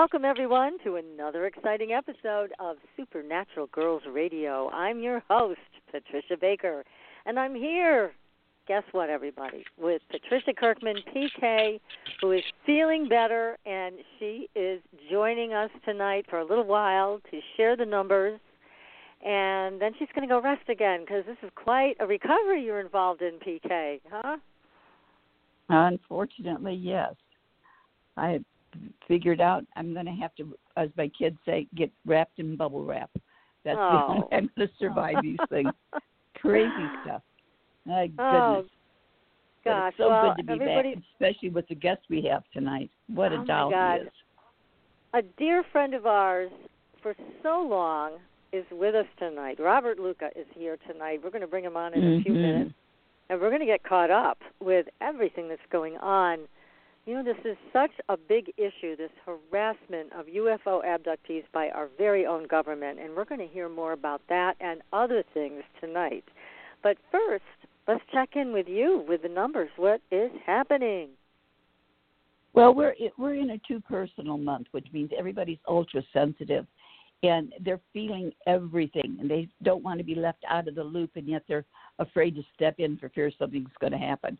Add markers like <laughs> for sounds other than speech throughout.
Welcome, everyone, to another exciting episode of Supernatural Girls Radio. I'm your host, Patricia Baker, and I'm here, guess what, everybody, with Patricia Kirkman, PK, who is feeling better, and she is joining us tonight for a little while to share the numbers. And then she's going to go rest again because this is quite a recovery you're involved in, PK, huh? Unfortunately, yes. I figured out I'm going to have to, as my kids say, get wrapped in bubble wrap. That's oh. the only way I'm going to survive these things. <laughs> Crazy stuff. My goodness. Oh, gosh. it's so well, good to be everybody, back, especially with the guest we have tonight. What Oh, a doll he is. a dear friend of ours for so long is with us tonight. Robert Luca is here tonight. We're going to bring him on in a few Mhm. minutes, and we're going to get caught up with everything that's going on. You know, this is such a big issue, this harassment of UFO abductees by our very own government, and we're going to hear more about that and other things tonight. But first, let's check in with you with the numbers. What is happening? Well, we're we're in a two personal month, which means everybody's ultra sensitive, and they're feeling everything, and they don't want to be left out of the loop, and yet they're afraid to step in for fear something's going to happen.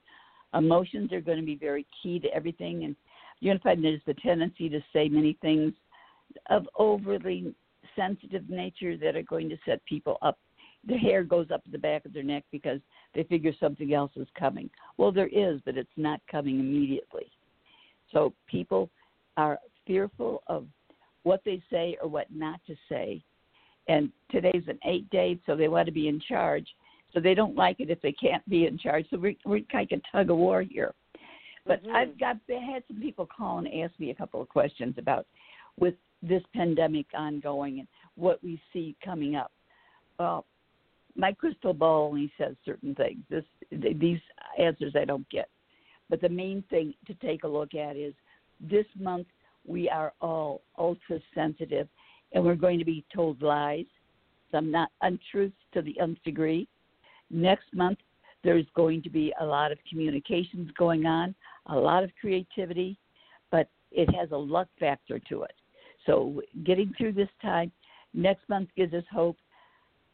Emotions are going to be very key to everything, and find there's the tendency to say many things of overly sensitive nature that are going to set people up. Their hair goes up the back of their neck because they figure something else is coming. Well, there is, but it's not coming immediately. So people are fearful of what they say or what not to say. And today's an eight day, so they want to be in charge. So they don't like it if they can't be in charge. So we're, we're kind of tug of war here. But Mhm. I've got I had some people call and ask me a couple of questions about with this pandemic ongoing and what we see coming up. Well, my crystal ball only says certain things. This these answers I don't get. But the main thing to take a look at is this month we are all ultra sensitive and we're going to be told lies, some not untruths to the nth degree. Next month there's going to be a lot of communications going on, a lot of creativity, but it has a luck factor to it. So getting through this time next month gives us hope.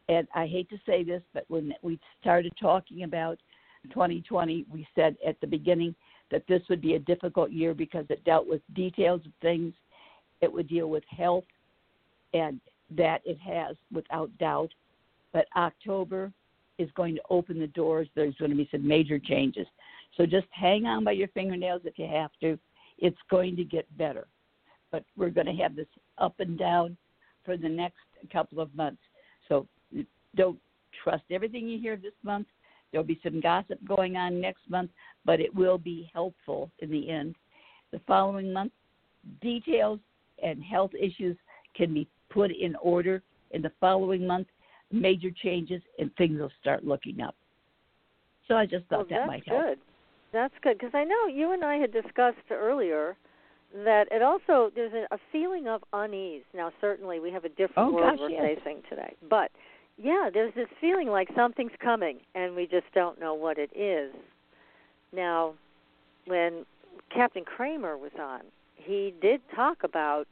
And I hate to say this, but when we started talking about 2020, we said at the beginning that this would be a difficult year because it dealt with details of things. It would deal with health, and that it has without doubt. But October is going to open the doors. There's going to be some major changes. So just hang on by your fingernails if you have to. It's going to get better. But we're going to have this up and down for the next couple of months. So don't trust everything you hear this month. There'll be some gossip going on next month, but it will be helpful in the end. The following month, details and health issues can be put in order. In the following month, major changes and things will start looking up. So I just thought well, that that's might help. good. That's good because I know you and I had discussed earlier that it also there's a, a feeling of unease. Now, certainly, we have a different Oh, world gosh, we're yes. facing today, but yeah, there's this feeling like something's coming, and we just don't know what it is. Now, when Captain Kramer was on, he did talk about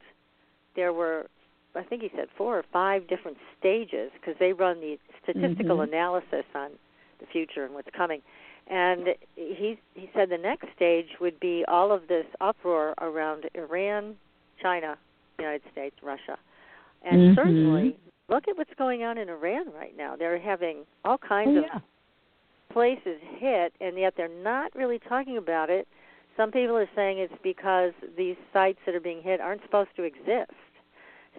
there were, I think he said four or five different stages because they run the statistical Mhm. analysis on the future and what's coming. And he he said the next stage would be all of this uproar around Iran, China, United States, Russia, and Mhm. certainly look at what's going on in Iran right now. They're having all kinds Oh, of yeah. places hit, and yet they're not really talking about it. Some people are saying it's because these sites that are being hit aren't supposed to exist.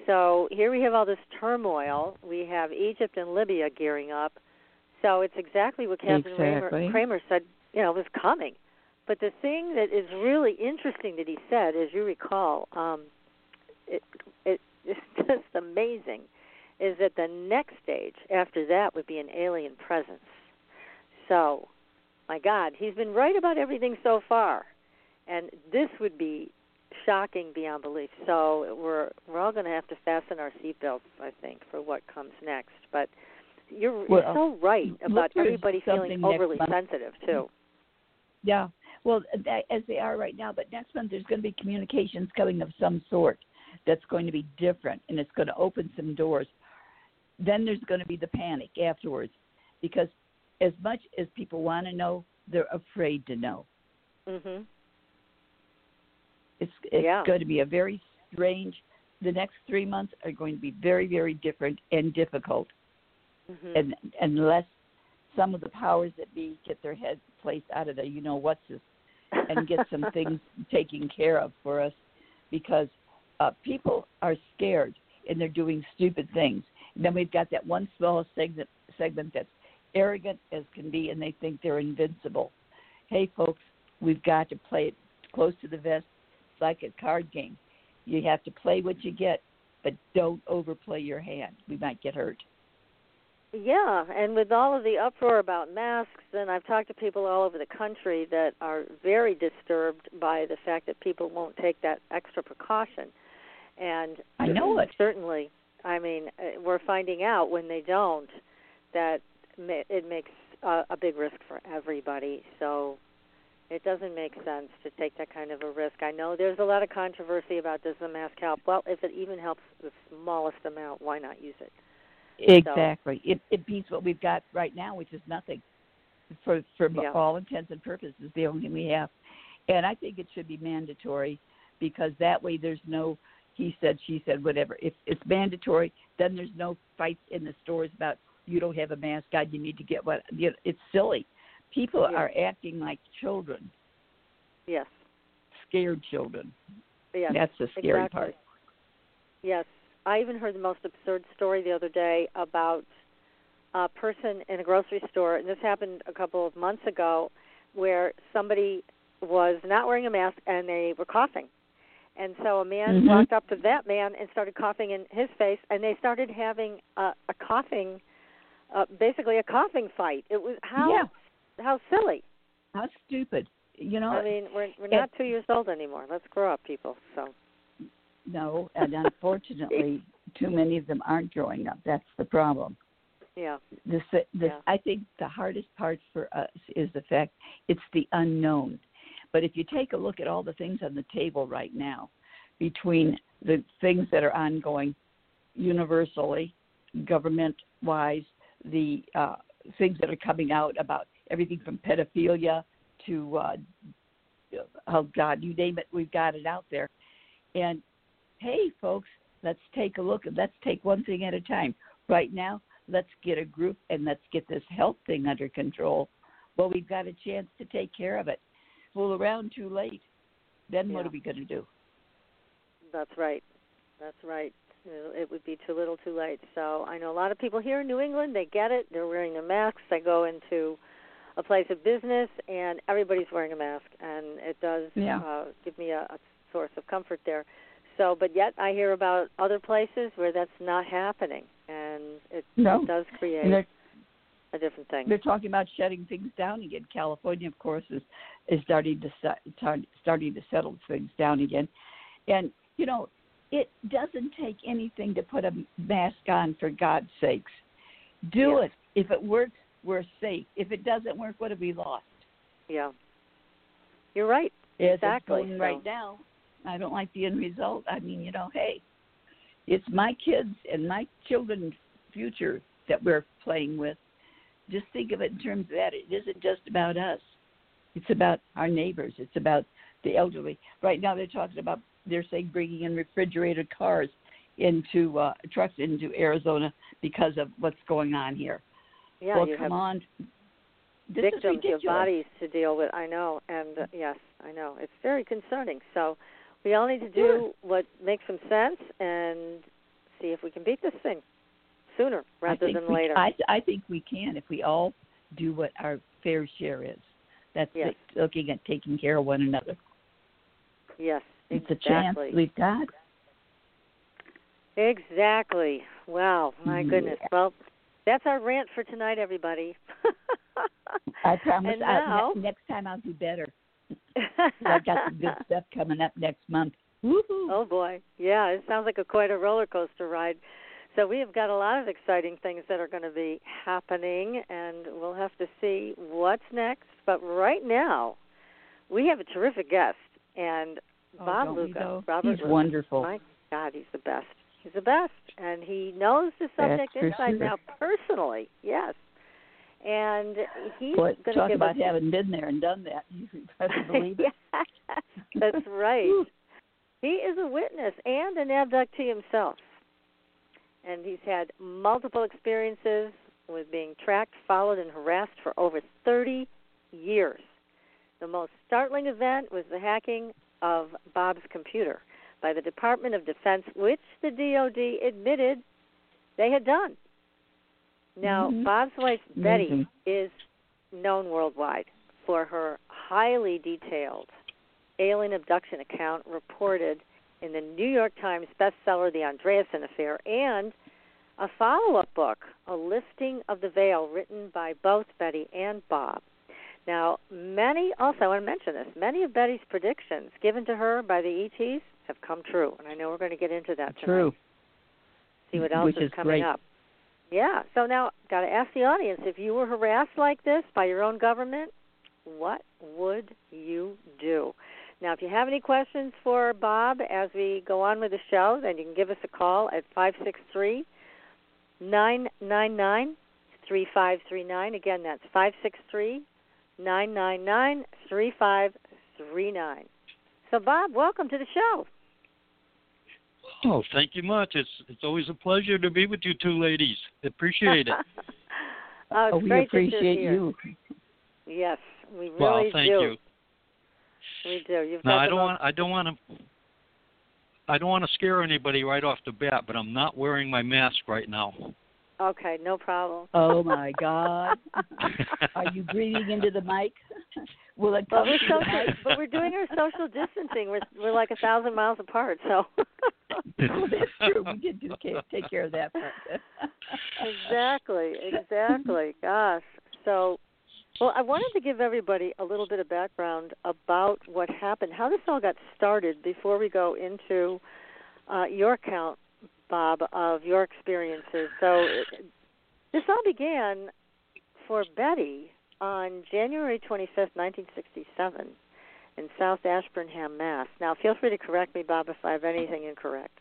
So here we have all this turmoil. We have Egypt and Libya gearing up. So it's exactly what Captain exactly. Kramer said, you know, was coming. But the thing that is really interesting that he said, as you recall, um, it, it <laughs> it's just amazing, is that the next stage after that would be an alien presence. So, my God, he's been right about everything so far, and this would be shocking beyond belief. So we're we're all going to have to fasten our seatbelts, I think, for what comes next. But you're, well, you're so right about everybody feeling overly sensitive too. Yeah, well, as they are right now. But next month there's going to be communications coming of some sort that's going to be different, and it's going to open some doors. Then there's going to be the panic afterwards, because as much as people want to know, they're afraid to know. Mhm. It's Yeah. going to be a very strange. The next three months are going to be very very different and difficult, Mhm. and unless some of the powers that be get their heads placed out of the you know what's this and get some <laughs> things taken care of for us, because uh, people are scared and they're doing stupid things. And then we've got that one small segment segment that's arrogant as can be, and they think they're invincible. Hey, folks, we've got to play it close to the vest. It's like a card game. You have to play what you get, but don't overplay your hand. We might get hurt. Yeah, and with all of the uproar about masks, and I've talked to people all over the country that are very disturbed by the fact that people won't take that extra precaution. And I know it. Certainly, I mean, uh, we're finding out when they don't that it makes uh, a big risk for everybody. So it doesn't make sense to take that kind of a risk. I know there's a lot of controversy about does the mask help? Well, if it even helps the smallest amount, why not use it? Exactly. It it beats what we've got right now, which is nothing. For for Yeah. all intents and purposes, the only thing we have. And I think it should be mandatory because that way there's no he said, she said, whatever. If it's mandatory, then there's no fights in the stores about you don't have a mask on, you need to get. You know, it's silly. People Yeah. are acting like children, Yes. scared children. Yes. That's the scary exactly. part. Yes, I even heard the most absurd story the other day about a person in a grocery store, and this happened a couple of months ago, where somebody was not wearing a mask and they were coughing. And so a man Mhm. walked up to that man and started coughing in his face, and they started having a, a coughing, uh, basically a coughing fight. It was how Yeah. How silly. How stupid. You know, I mean, we're we're not two years old anymore. Let's grow up, people. So no, and unfortunately, <laughs> too many of them aren't growing up. That's the problem. yeah, This, the Yeah. I think the hardest part for us is the fact it's the unknown. But if you take a look at all the things on the table right now, between the things that are ongoing universally, government wise, the uh, things that are coming out about everything from pedophilia to uh, oh God, you name it, we've got it out there. And hey, folks, let's take a look and let's take one thing at a time. Right now, let's get a group and let's get this health thing under control. Well, we've got a chance to take care of it. Fool around too late. Then what are we going to do? That's right. That's right. It would be too little, too late. So I know a lot of people here in New England. They get it. They're wearing their masks. I go into a place of business, and everybody's wearing a mask, and it does Yeah. uh, give me a, a source of comfort there. So, but yet I hear about other places where that's not happening, and it, No. it does create a different thing. they're talking about shutting things down again. California, of course, is is starting to starting to settle things down again. And you know, it doesn't take anything to put a mask on for God's sakes. Do Yes. it. If it works, we're safe. If it doesn't work, what have we lost? Yeah, you're right. As Exactly, it's going right now, I don't like the end result. I mean, you know, hey, it's my kids and my children's future that we're playing with. Just think of it in terms of that. It isn't just about us. It's about our neighbors. It's about the elderly. Right now, they're talking about they're saying bringing in refrigerated cars into uh, trucks into Arizona because of what's going on here. Yeah, well, you come have on. This victims of bodies to deal with. I know, and uh, yes, I know it's very concerning. So we all need to do what makes some sense and see if we can beat this thing sooner rather than we, later. I I think we can if we all do what our fair share is. That's Yes. looking at taking care of one another. yes, It's exactly. a chance we've got. Exactly. Wow, my Yeah. goodness. Well, that's our rant for tonight, everybody. I promise. Now- next time I'll do better. I've got some <laughs> good stuff coming up next month. Woohoo! Oh boy, yeah, it sounds like a quite a roller coaster ride. So we have got a lot of exciting things that are going to be happening, and we'll have to see what's next. But right now, we have a terrific guest, and Bob don't we, Luca. Robert He's Luca. wonderful. My God, he's the best. He's the best, and he knows the subject for inside sure. now personally. Yes, and he's Boy, going to talk give about us having been there and done that. <laughs> You better <laughs> believe it. that's <laughs> right. He is a witness and an abductee himself. And he's had multiple experiences with being tracked, followed, and harassed for over 30 years. The most startling event was the hacking of Bob's computer by the Department of Defense, which the DoD admitted they had done. Now, Mhm. Bob's wife, Betty, Amazing. is known worldwide for her highly detailed alien abduction account reported in the New York Times bestseller The Andreasson Affair and a follow-up book, A Lifting of the Veil, written by both Betty and Bob. Now, many also I want to mention this. Many of Betty's predictions given to her by the ETs have come true, and I know we're going to get into that tonight. True. See what else Which is is coming great. up. Yeah. So now, got to ask the audience: if you were harassed like this by your own government, what would you do? Now, if you have any questions for Bob as we go on with the show, then you can give us a call at five six three nine nine nine three five three nine. Again, that's five six three nine nine nine three five three nine. So, Bob, welcome to the show. Oh, thank you much. It's it's always a pleasure to be with you two ladies. Appreciate it. <laughs> oh, it's Oh, we great appreciate you. Yes, we really well, thank do. you. We do. You've No, I don't most- want I don't want to I don't want to scare anybody right off the bat, but I'm not wearing my mask right now. Okay, no problem. Oh my God! Are you breathing into the mic? Will it But come we're to the social, but we're doing our social distancing. We're we're like a thousand miles apart, so. <laughs> oh, that's true. We did do, take care of that part. exactly, exactly. Gosh. So, well, I wanted to give everybody a little bit of background about what happened, how this all got started before we go into uh, your account, Bob, of your experiences. So, it, this all began for Betty on January 25th, 1967, in South Ashburnham, Mass. Now, feel free to correct me, Bob, if I have anything incorrect.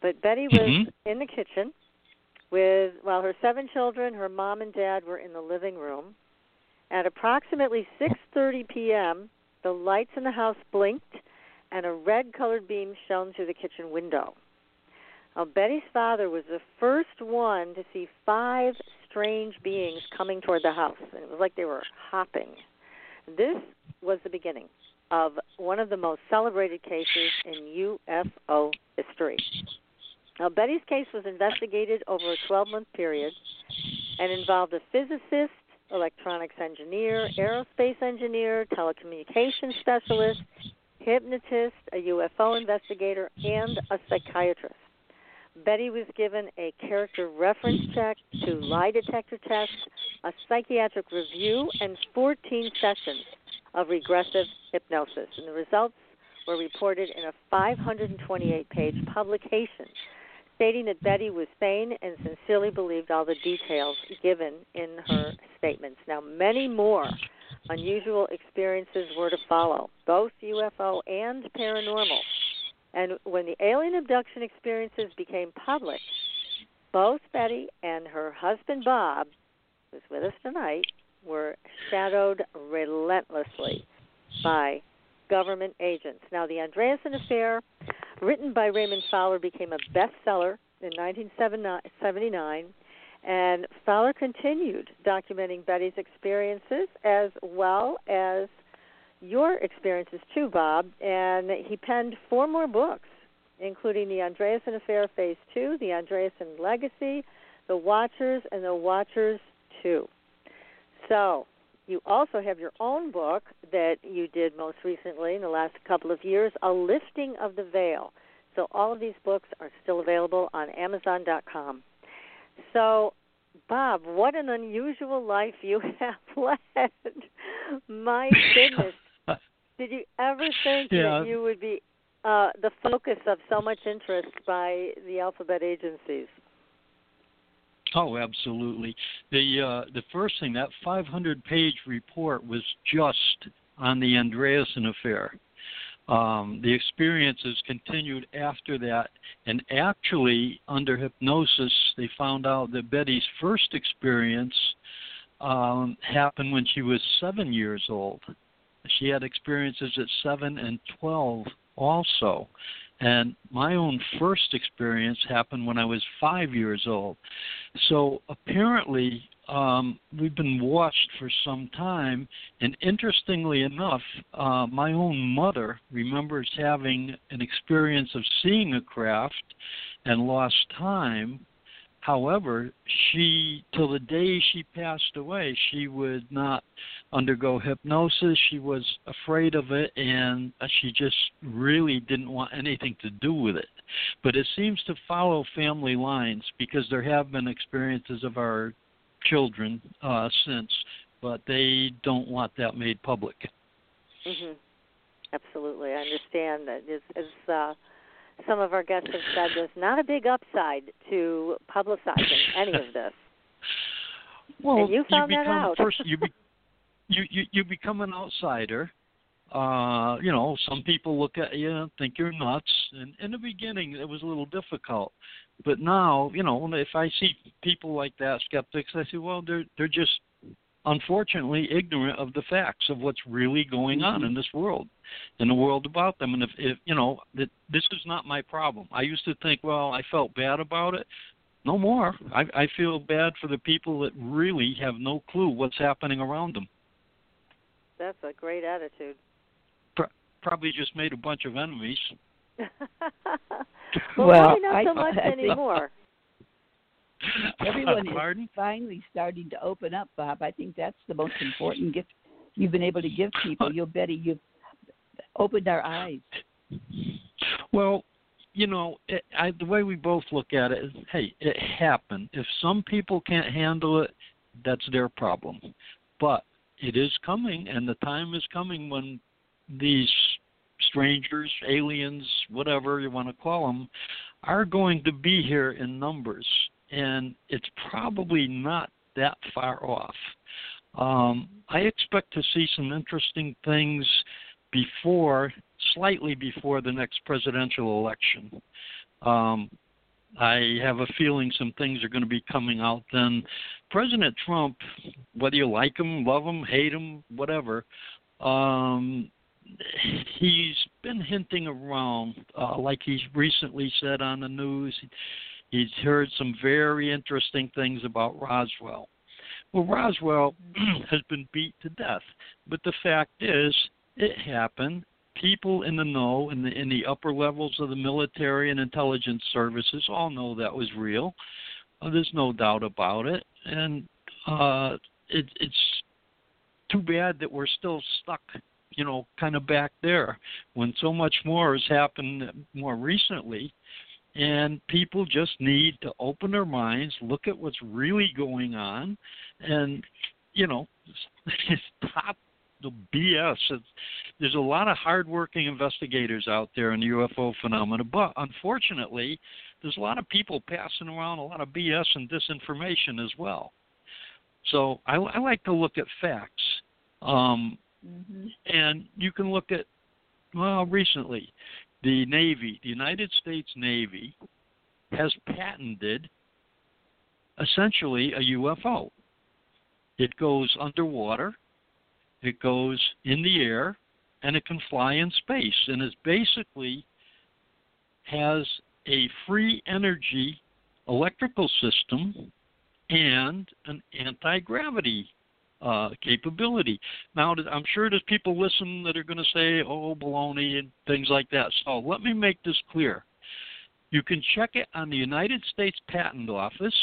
But Betty was Mhm. in the kitchen with, well, her seven children. Her mom and dad were in the living room. At approximately 6:30 p.m., the lights in the house blinked, and a red-colored beam shone through the kitchen window. Now, Betty's father was the first one to see five strange beings coming toward the house, and it was like they were hopping. This was the beginning of one of the most celebrated cases in UFO history. Now, Betty's case was investigated over a 12 month period and involved a physicist, electronics engineer, aerospace engineer, telecommunications specialist, hypnotist, a UFO investigator, and a psychiatrist. Betty was given a character reference check, two lie detector tests, a psychiatric review, and 14 sessions of regressive hypnosis. And the results were reported in a 528 page publication stating that Betty was sane and sincerely believed all the details given in her statements. Now, many more unusual experiences were to follow, both UFO and paranormal. And when the alien abduction experiences became public, both Betty and her husband Bob, who's with us tonight, were shadowed relentlessly by government agents. Now, the Andreasson affair, written by Raymond Fowler, became a bestseller in 1979, And Fowler continued documenting Betty's experiences as well as your experiences too, Bob. And he penned four more books, including The Andreasson Affair Phase 2, The Andreasson Legacy, The Watchers, and The Watchers 2. So, you also have your own book that you did most recently in the last couple of years, A Lifting of the Veil. So all of these books are still available on Amazon.com. So, Bob, what an unusual life you <laughs> have led. My <laughs> goodness. Did you ever think yeah. that you would be uh, the focus of so much interest by the alphabet agencies? Oh, absolutely. The uh, the first thing that 500 page report was just on the Andreasson affair. Um, the experiences continued after that, and actually, under hypnosis, they found out that Betty's first experience um, happened when she was seven years old. She had experiences at seven and 12 also. And my own first experience happened when I was five years old. So apparently, um, we've been watched for some time. And interestingly enough, uh, my own mother remembers having an experience of seeing a craft and lost time However, she, till the day she passed away, she would not undergo hypnosis. She was afraid of it, and she just really didn't want anything to do with it. But it seems to follow family lines because there have been experiences of our children uh, since, but they don't want that made public. hmm Absolutely, I understand that. It's, it's uh, some of our guests have said there's not a big upside to publicizing any of this. <laughs> Well, and you found you that out. first, you, be, <laughs> you you you become an outsider. Uh, you know, some people look at you and think you're nuts. And in the beginning, it was a little difficult, but now, you know, if I see people like that, skeptics, I say, well, they're they're just unfortunately ignorant of the facts of what's really going on Mm-hmm. in this world in the world about them and if, if you know that this is not my problem i used to think well i felt bad about it no more i i feel bad for the people that really have no clue what's happening around them That's a great attitude. Pro- probably just made a bunch of enemies <laughs> well, Well, probably not so much I think- anymore. <laughs> <laughs> Everyone is finally starting to open up, Bob. I think that's the most important gift you've been able to give people. You'll Betty, you've opened our eyes. Well, you know, it, I, the way we both look at it is, hey, it happened. If some people can't handle it, that's their problem. But it is coming, and the time is coming when these strangers, aliens, whatever you want to call them, are going to be here in numbers, and it's probably not that far off. Um, I expect to see some interesting things before, slightly before the next presidential election. Um, I have a feeling some things are going to be coming out then. President Trump, whether you like him, love him, hate him, whatever, um, he's been hinting around, uh, like he's recently said on the news. He's heard some very interesting things about Roswell. Well, Roswell <clears throat> has been beat to death, but the fact is, it happened. People in the know, in the in the upper levels of the military and intelligence services, all know that was real. Uh, there's no doubt about it, and uh, it, it's too bad that we're still stuck, you know, kind of back there when so much more has happened more recently. And people just need to open their minds, look at what's really going on, and you know, <laughs> stop the BS. It's, there's a lot of hardworking investigators out there in the UFO phenomena, but unfortunately, there's a lot of people passing around a lot of BS and disinformation as well. So I, I like to look at facts, um, Mm-hmm. and you can look at well recently, the Navy, the United States Navy, has patented essentially a UFO. It goes underwater, it goes in the air, and it can fly in space. And it basically has a free energy electrical system and an anti gravity uh, capability. Now, I'm sure there's people listen that are going to say, "Oh, baloney" and things like that. So let me make this clear. You can check it on the United States Patent Office.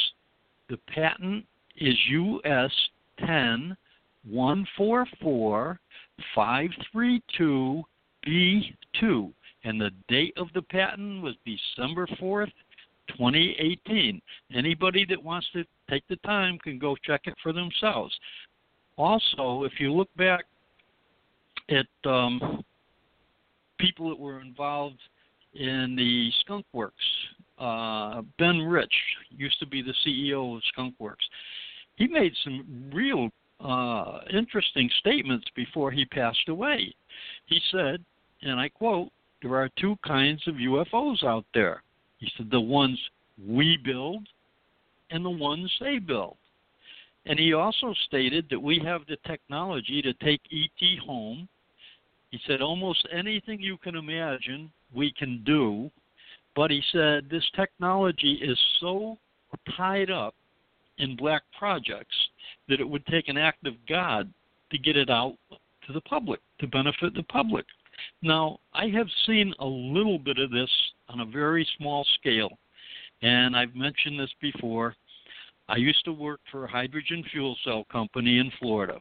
The patent is US 10 144 532 B2, and the date of the patent was December 4th, 2018. Anybody that wants to take the time can go check it for themselves. Also, if you look back at um, people that were involved in the Skunk Works, uh, Ben Rich used to be the CEO of Skunk Works. He made some real uh, interesting statements before he passed away. He said, and I quote, there are two kinds of UFOs out there. He said, the ones we build and the ones they build. And he also stated that we have the technology to take ET home. He said, almost anything you can imagine, we can do. But he said, this technology is so tied up in black projects that it would take an act of God to get it out to the public, to benefit the public. Now, I have seen a little bit of this on a very small scale, and I've mentioned this before. I used to work for a hydrogen fuel cell company in Florida.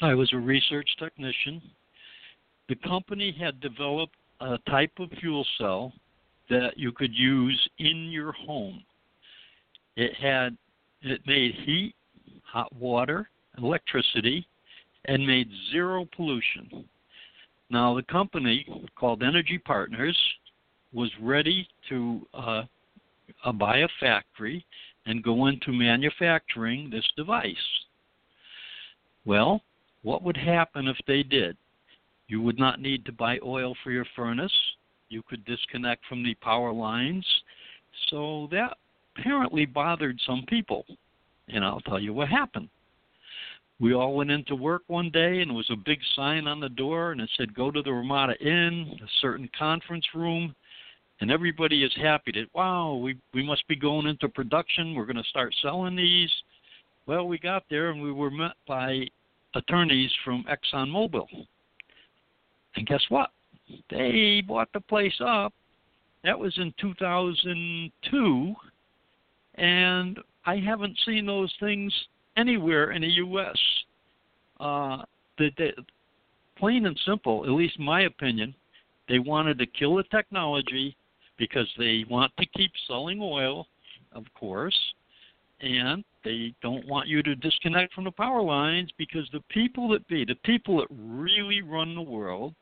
I was a research technician. The company had developed a type of fuel cell that you could use in your home. It had it made heat, hot water, electricity, and made zero pollution. Now, the company called Energy Partners was ready to uh, uh, buy a factory and go into manufacturing this device. Well, what would happen if they did? You would not need to buy oil for your furnace. You could disconnect from the power lines. So that apparently bothered some people. And I'll tell you what happened. We all went into work one day, and there was a big sign on the door, and it said, Go to the Ramada Inn, a certain conference room. And everybody is happy that, wow, we, we must be going into production. We're going to start selling these. Well, we got there, and we were met by attorneys from ExxonMobil. And guess what? They bought the place up. That was in 2002. And I haven't seen those things anywhere in the U.S. Uh, the, the, plain and simple, at least my opinion, they wanted to kill the technology because they want to keep selling oil, of course, and they don't want you to disconnect from the power lines because the people that be, the people that really run the world,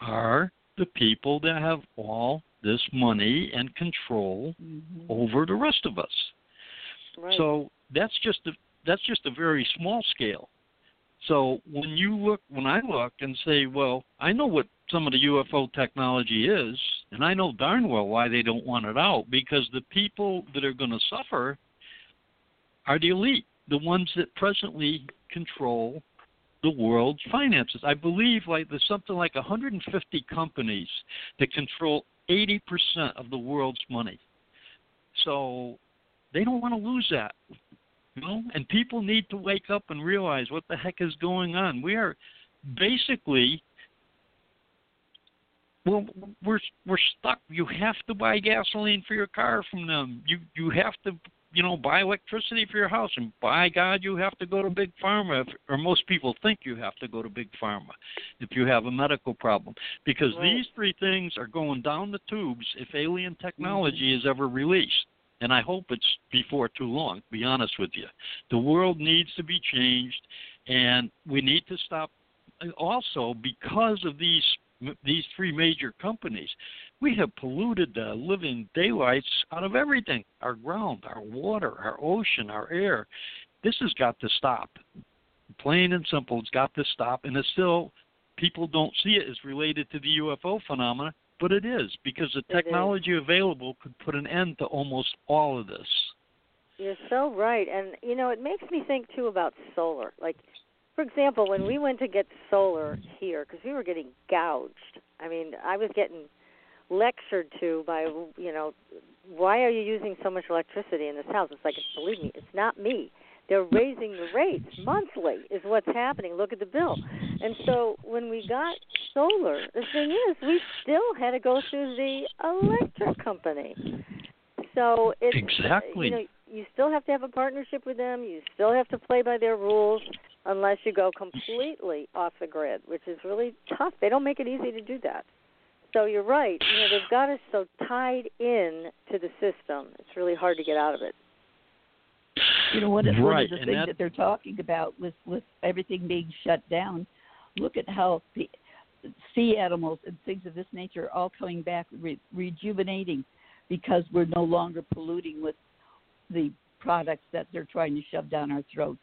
are the people that have all this money and control mm-hmm. over the rest of us. Right. So that's just a that's just a very small scale. So when you look, when I look and say, well, I know what some of the UFO technology is, and I know darn well why they don't want it out because the people that are going to suffer are the elite, the ones that presently control the world's finances. I believe like there's something like 150 companies that control 80% of the world's money. So they don't want to lose that. You know, and people need to wake up and realize what the heck is going on. We are basically well we're we're stuck. You have to buy gasoline for your car from them. You you have to you know, buy electricity for your house, and by God, you have to go to big pharma, if, or most people think you have to go to big pharma if you have a medical problem, because right. these three things are going down the tubes if alien technology mm-hmm. is ever released. And I hope it's before too long. To be honest with you, the world needs to be changed, and we need to stop. Also, because of these these three major companies, we have polluted the living daylights out of everything our ground, our water, our ocean, our air. This has got to stop. Plain and simple, it's got to stop. And it's still, people don't see it as related to the UFO phenomena, but it is because the technology available could put an end to almost all of this. You're so right. And, you know, it makes me think, too, about solar. Like, for example, when we went to get solar here, because we were getting gouged, I mean, I was getting lectured to by you know why are you using so much electricity in this house? It's like believe me it's not me. They're raising the rates monthly is what's happening. Look at the bill. And so when we got solar the thing is we still had to go through the electric company. So it's exactly. you know you still have to have a partnership with them. You still have to play by their rules unless you go completely off the grid which is really tough they don't make it easy to do that so you're right. You know, they've got us so tied in to the system. It's really hard to get out of it. You know, one of, right. one of the and things that, that they're talking about with with everything being shut down. Look at how the sea animals and things of this nature are all coming back, re- rejuvenating, because we're no longer polluting with the products that they're trying to shove down our throats.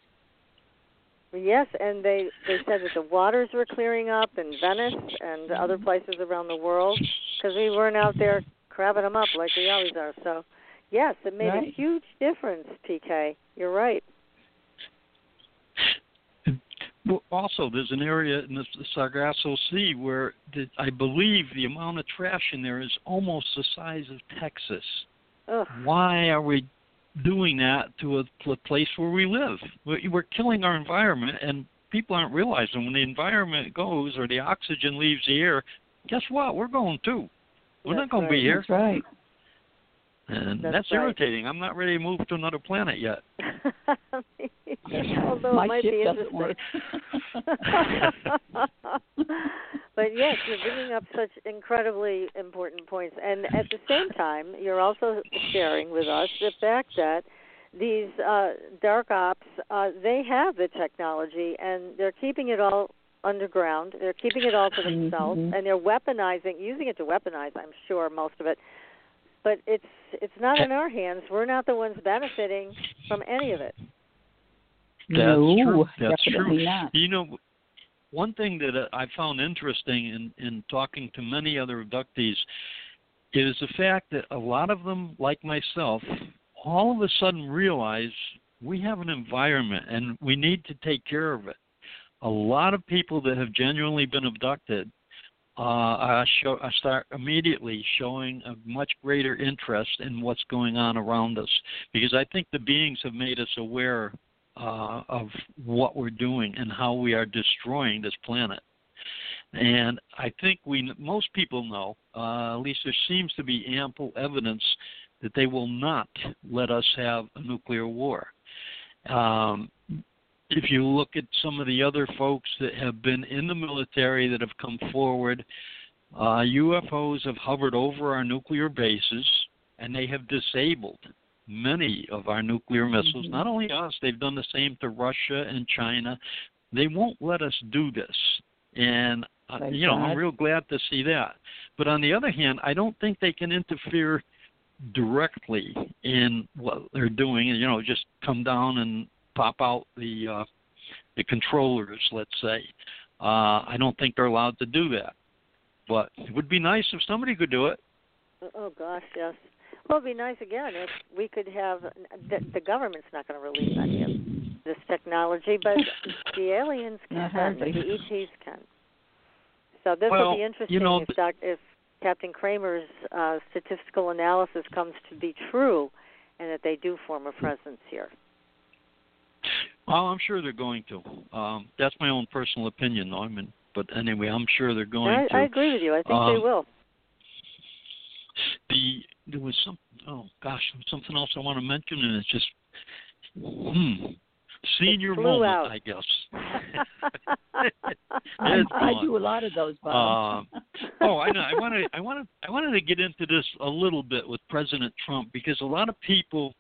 Yes, and they they said that the waters were clearing up in Venice and other places around the world because we weren't out there crabbing them up like we always are. So, yes, it made right. a huge difference. PK, you're right. Well, also, there's an area in the Sargasso Sea where the, I believe the amount of trash in there is almost the size of Texas. Ugh. Why are we doing that to a pl- place where we live? We're, we're killing our environment, and people aren't realizing when the environment goes or the oxygen leaves the air, guess what? We're going too. We're That's not going right. to be here. That's right. And That's that's, right. irritating. I'm not ready to move to another planet yet. <laughs> Although My it might ship be doesn't interesting. work. <laughs> but yes, you're bringing up such incredibly important points, and at the same time, you're also sharing with us the fact that these uh, dark ops uh, they have the technology, and they're keeping it all underground. They're keeping it all to themselves, Mhm. and they're weaponizing, using it to weaponize. I'm sure most of it, but it's it's not in our hands. We're not the ones benefiting from any of it. That's no, true. That's true. not. You know, one thing that uh, I found interesting in, in talking to many other abductees is the fact that a lot of them, like myself, all of a sudden realize we have an environment and we need to take care of it. A lot of people that have genuinely been abducted uh, are show, are start immediately showing a much greater interest in what's going on around us because I think the beings have made us aware uh, of what we're doing and how we are destroying this planet. And I think we most people know, uh, at least there seems to be ample evidence that they will not let us have a nuclear war. Um, if you look at some of the other folks that have been in the military that have come forward, uh, UFOs have hovered over our nuclear bases and they have disabled many of our nuclear missiles. Mhm. Not only us, they've done the same to Russia and China. They won't let us do this. And, uh, you know, I'm real glad to see that. But on the other hand, I don't think they can interfere directly in what they're doing and you know just come down and pop out the uh the controllers let's say uh i don't think they're allowed to do that but it would be nice if somebody could do it Oh gosh, yes. Well, it'd be nice again if we could have the, the government's not going to release any of this technology, but the aliens <laughs> Not can, hardly. the ETs can. So this Well, will be interesting you know, if, doc, if Captain Kramer's uh, statistical analysis comes to be true, and that they do form a presence here. Well i'm sure they're going to um that's my own personal opinion though i mean but anyway i'm sure they're going I, to I agree with you. I think they Um, will. the there was some oh gosh something else i want to mention and it's just hmm senior flew moment out. i guess <laughs> <laughs> I, I do a lot of those, Bob. Um, oh, I know. I wanted, I wanted, I wanted to get into this a little bit with President Trump because a lot of people,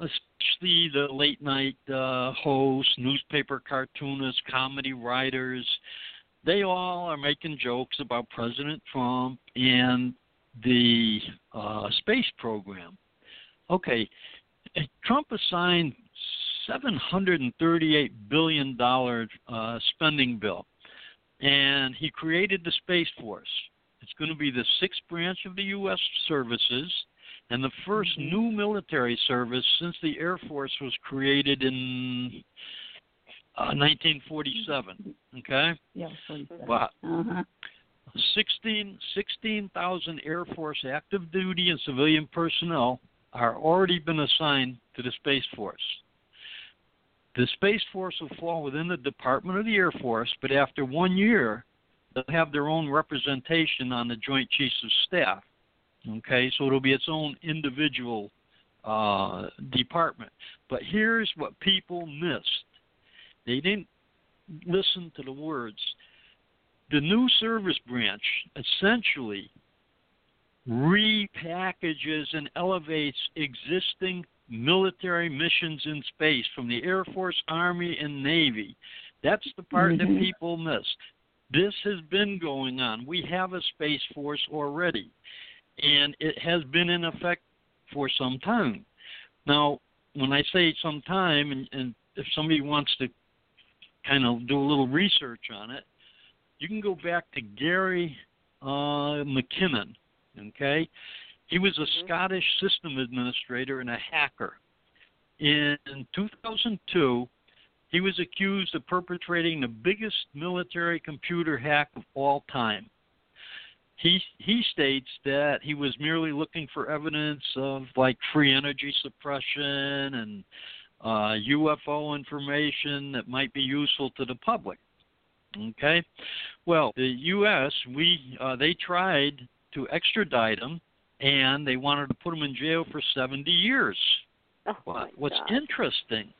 especially the late night uh, hosts, newspaper cartoonists, comedy writers, they all are making jokes about President Trump and the uh, space program. Okay, eh, Trump assigned seven hundred and thirty-eight billion dollar uh, spending bill and he created the Space Force. It's going to be the sixth branch of the U.S. services and the 1st Mhm. new military service since the Air Force was created in uh, 1947. Okay, yeah, 47. but Uh-huh. 16 16,000 Air Force active duty and civilian personnel are already been assigned to the Space Force. The Space Force will fall within the Department of the Air Force, but after one year, they'll have their own representation on the Joint Chiefs of Staff. Okay, so it'll be its own individual uh, department. But here's what people missed they didn't listen to the words. The new service branch essentially repackages and elevates existing military missions in space from the Air Force, Army, and Navy. That's the part mm-hmm. that people miss. This has been going on. We have a Space Force already, and it has been in effect for some time. Now, when I say some time, and, and if somebody wants to kind of do a little research on it, you can go back to Gary uh, McKinnon. Okay, he was a mm-hmm. Scottish system administrator and a hacker. In 2002, he was accused of perpetrating the biggest military computer hack of all time. He he states that he was merely looking for evidence of like free energy suppression and uh, UFO information that might be useful to the public. Okay, well, the U.S. we uh, they tried to extradite him and they wanted to put him in jail for 70 years. Oh well, what's God. interesting,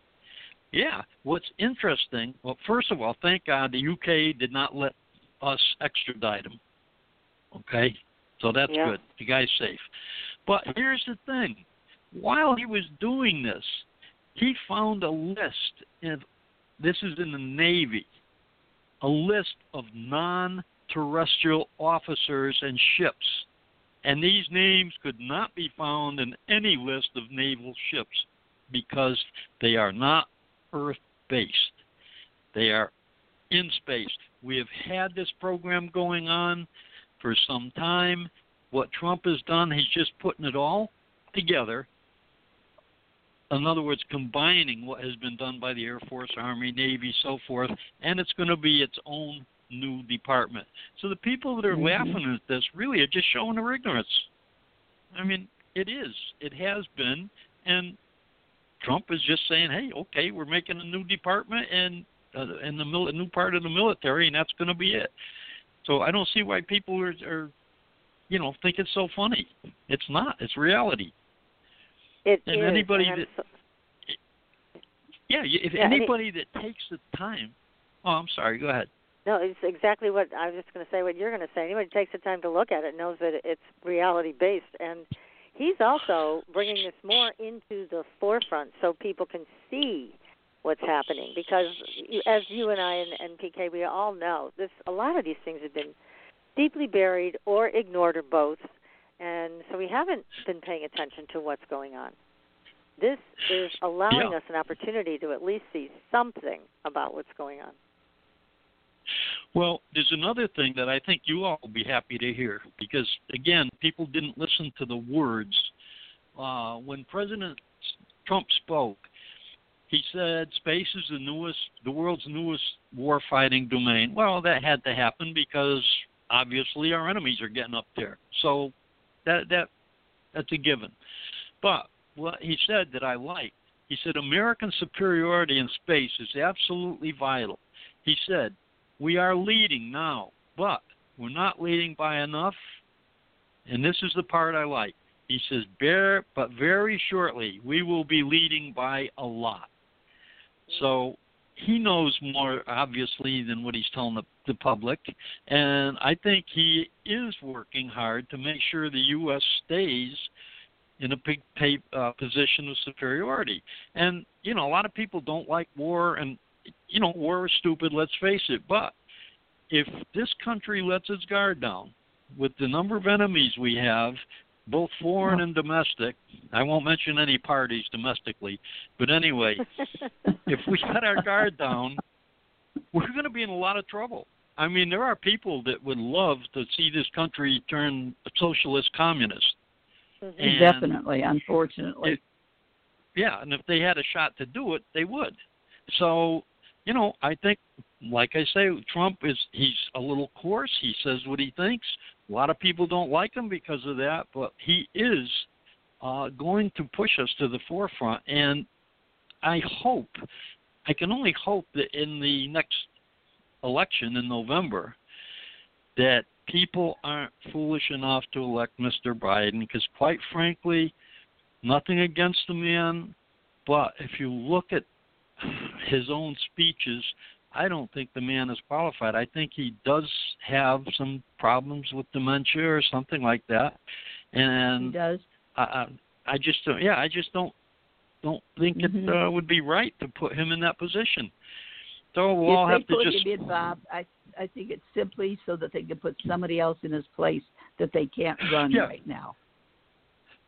yeah, what's interesting, well, first of all, thank God the UK did not let us extradite him. Okay? So that's yeah. good. The guy's safe. But here's the thing while he was doing this, he found a list, and this is in the Navy, a list of non terrestrial officers and ships and these names could not be found in any list of naval ships because they are not Earth based. They are in space. We have had this program going on for some time. What Trump has done, he's just putting it all together. In other words, combining what has been done by the Air Force, Army, Navy, so forth, and it's going to be its own new department. So the people that are mm-hmm. laughing at this really are just showing their ignorance. I mean, it is. It has been, and Trump is just saying, "Hey, okay, we're making a new department and uh, and the mil- a new part of the military, and that's going to be it." So I don't see why people are, are, you know, think it's so funny. It's not. It's reality. It and is, anybody and that, so, yeah, if yeah, anybody that takes the time. Oh, I'm sorry. Go ahead. No, it's exactly what I was just going to say. What you're going to say. Anybody who takes the time to look at it knows that it's reality based, and he's also bringing this more into the forefront so people can see what's happening. Because as you and I and, and PK, we all know this. A lot of these things have been deeply buried or ignored, or both, and so we haven't been paying attention to what's going on. This is allowing yeah. us an opportunity to at least see something about what's going on. Well, there's another thing that I think you all will be happy to hear because, again, people didn't listen to the words. Uh, when President Trump spoke, he said space is the newest, the world's newest war-fighting domain. Well, that had to happen because obviously our enemies are getting up there. So that that that's a given. But what he said that I like, he said American superiority in space is absolutely vital. He said we are leading now, but we're not leading by enough. And this is the part I like. He says, but very shortly, we will be leading by a lot. So he knows more, obviously, than what he's telling the, the public. And I think he is working hard to make sure the U.S. stays in a big pay, uh, position of superiority. And, you know, a lot of people don't like war, and you know, war is stupid, let's face it. But if this country lets its guard down with the number of enemies we have, both foreign and domestic, I won't mention any parties domestically, but anyway, <laughs> if we let our guard down, we're going to be in a lot of trouble. I mean, there are people that would love to see this country turn socialist communist. Mm-hmm. Definitely, unfortunately. It, yeah, and if they had a shot to do it, they would. So you know, I think, like I say, Trump is he's a little coarse. He says what he thinks. A lot of people don't like him because of that, but he is uh, going to push us to the forefront. And I hope, I can only hope that in the next election in November, that people aren't foolish enough to elect Mr. Biden because, quite frankly, nothing against the man, but if you look at his own speeches, I don't think the man is qualified. I think he does have some problems with dementia or something like that, and he does. I, I just don't. Yeah, I just don't don't think mm-hmm. it uh, would be right to put him in that position. So we'll if all have to just. him in, Bob, I I think it's simply so that they can put somebody else in his place that they can't run yeah. right now.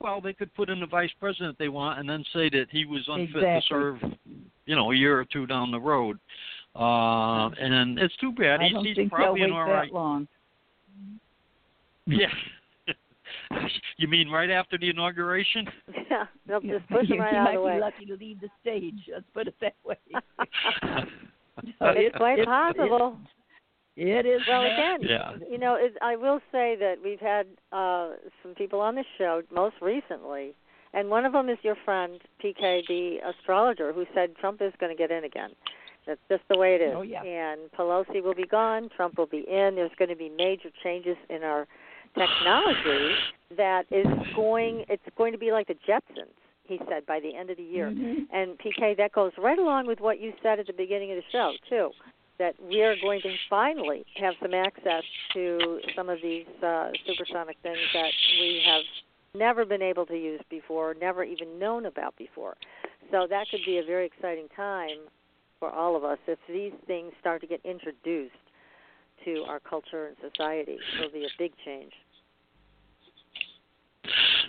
Well, they could put in the vice president they want, and then say that he was unfit exactly. to serve, you know, a year or two down the road. Uh, and it's too bad. I He's, don't he's think probably they'll wait all that long. Yeah. <laughs> you mean right after the inauguration? <laughs> Yeah, they'll just push <laughs> you him right you out might of the way. be lucky to leave the stage. Let's put it that way. it's quite it- possible. It is. Well, now. again, Yeah. you know, it, I will say that we've had uh, some people on the show most recently, and one of them is your friend PK, the astrologer, who said Trump is going to get in again. That's just the way it is. Oh, yeah. And Pelosi will be gone. Trump will be in. There's going to be major changes in our technology <sighs> that is going. It's going to be like the Jetsons. He said by the end of the year. Mhm. And PK, that goes right along with what you said at the beginning of the show too, that we are going to finally have some access to some of these uh, supersonic things that we have never been able to use before, never even known about before. So that could be a very exciting time for all of us if these things start to get introduced to our culture and society. It'll be a big change.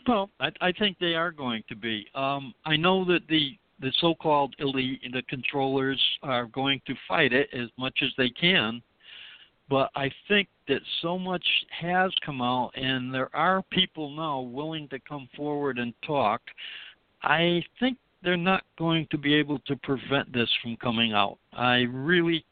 Well, I, I think they are going to be. Um, I know that the the so-called elite, the controllers, are going to fight it as much as they can. But I think that so much has come out, and there are people now willing to come forward and talk. I think they're not going to be able to prevent this from coming out. I really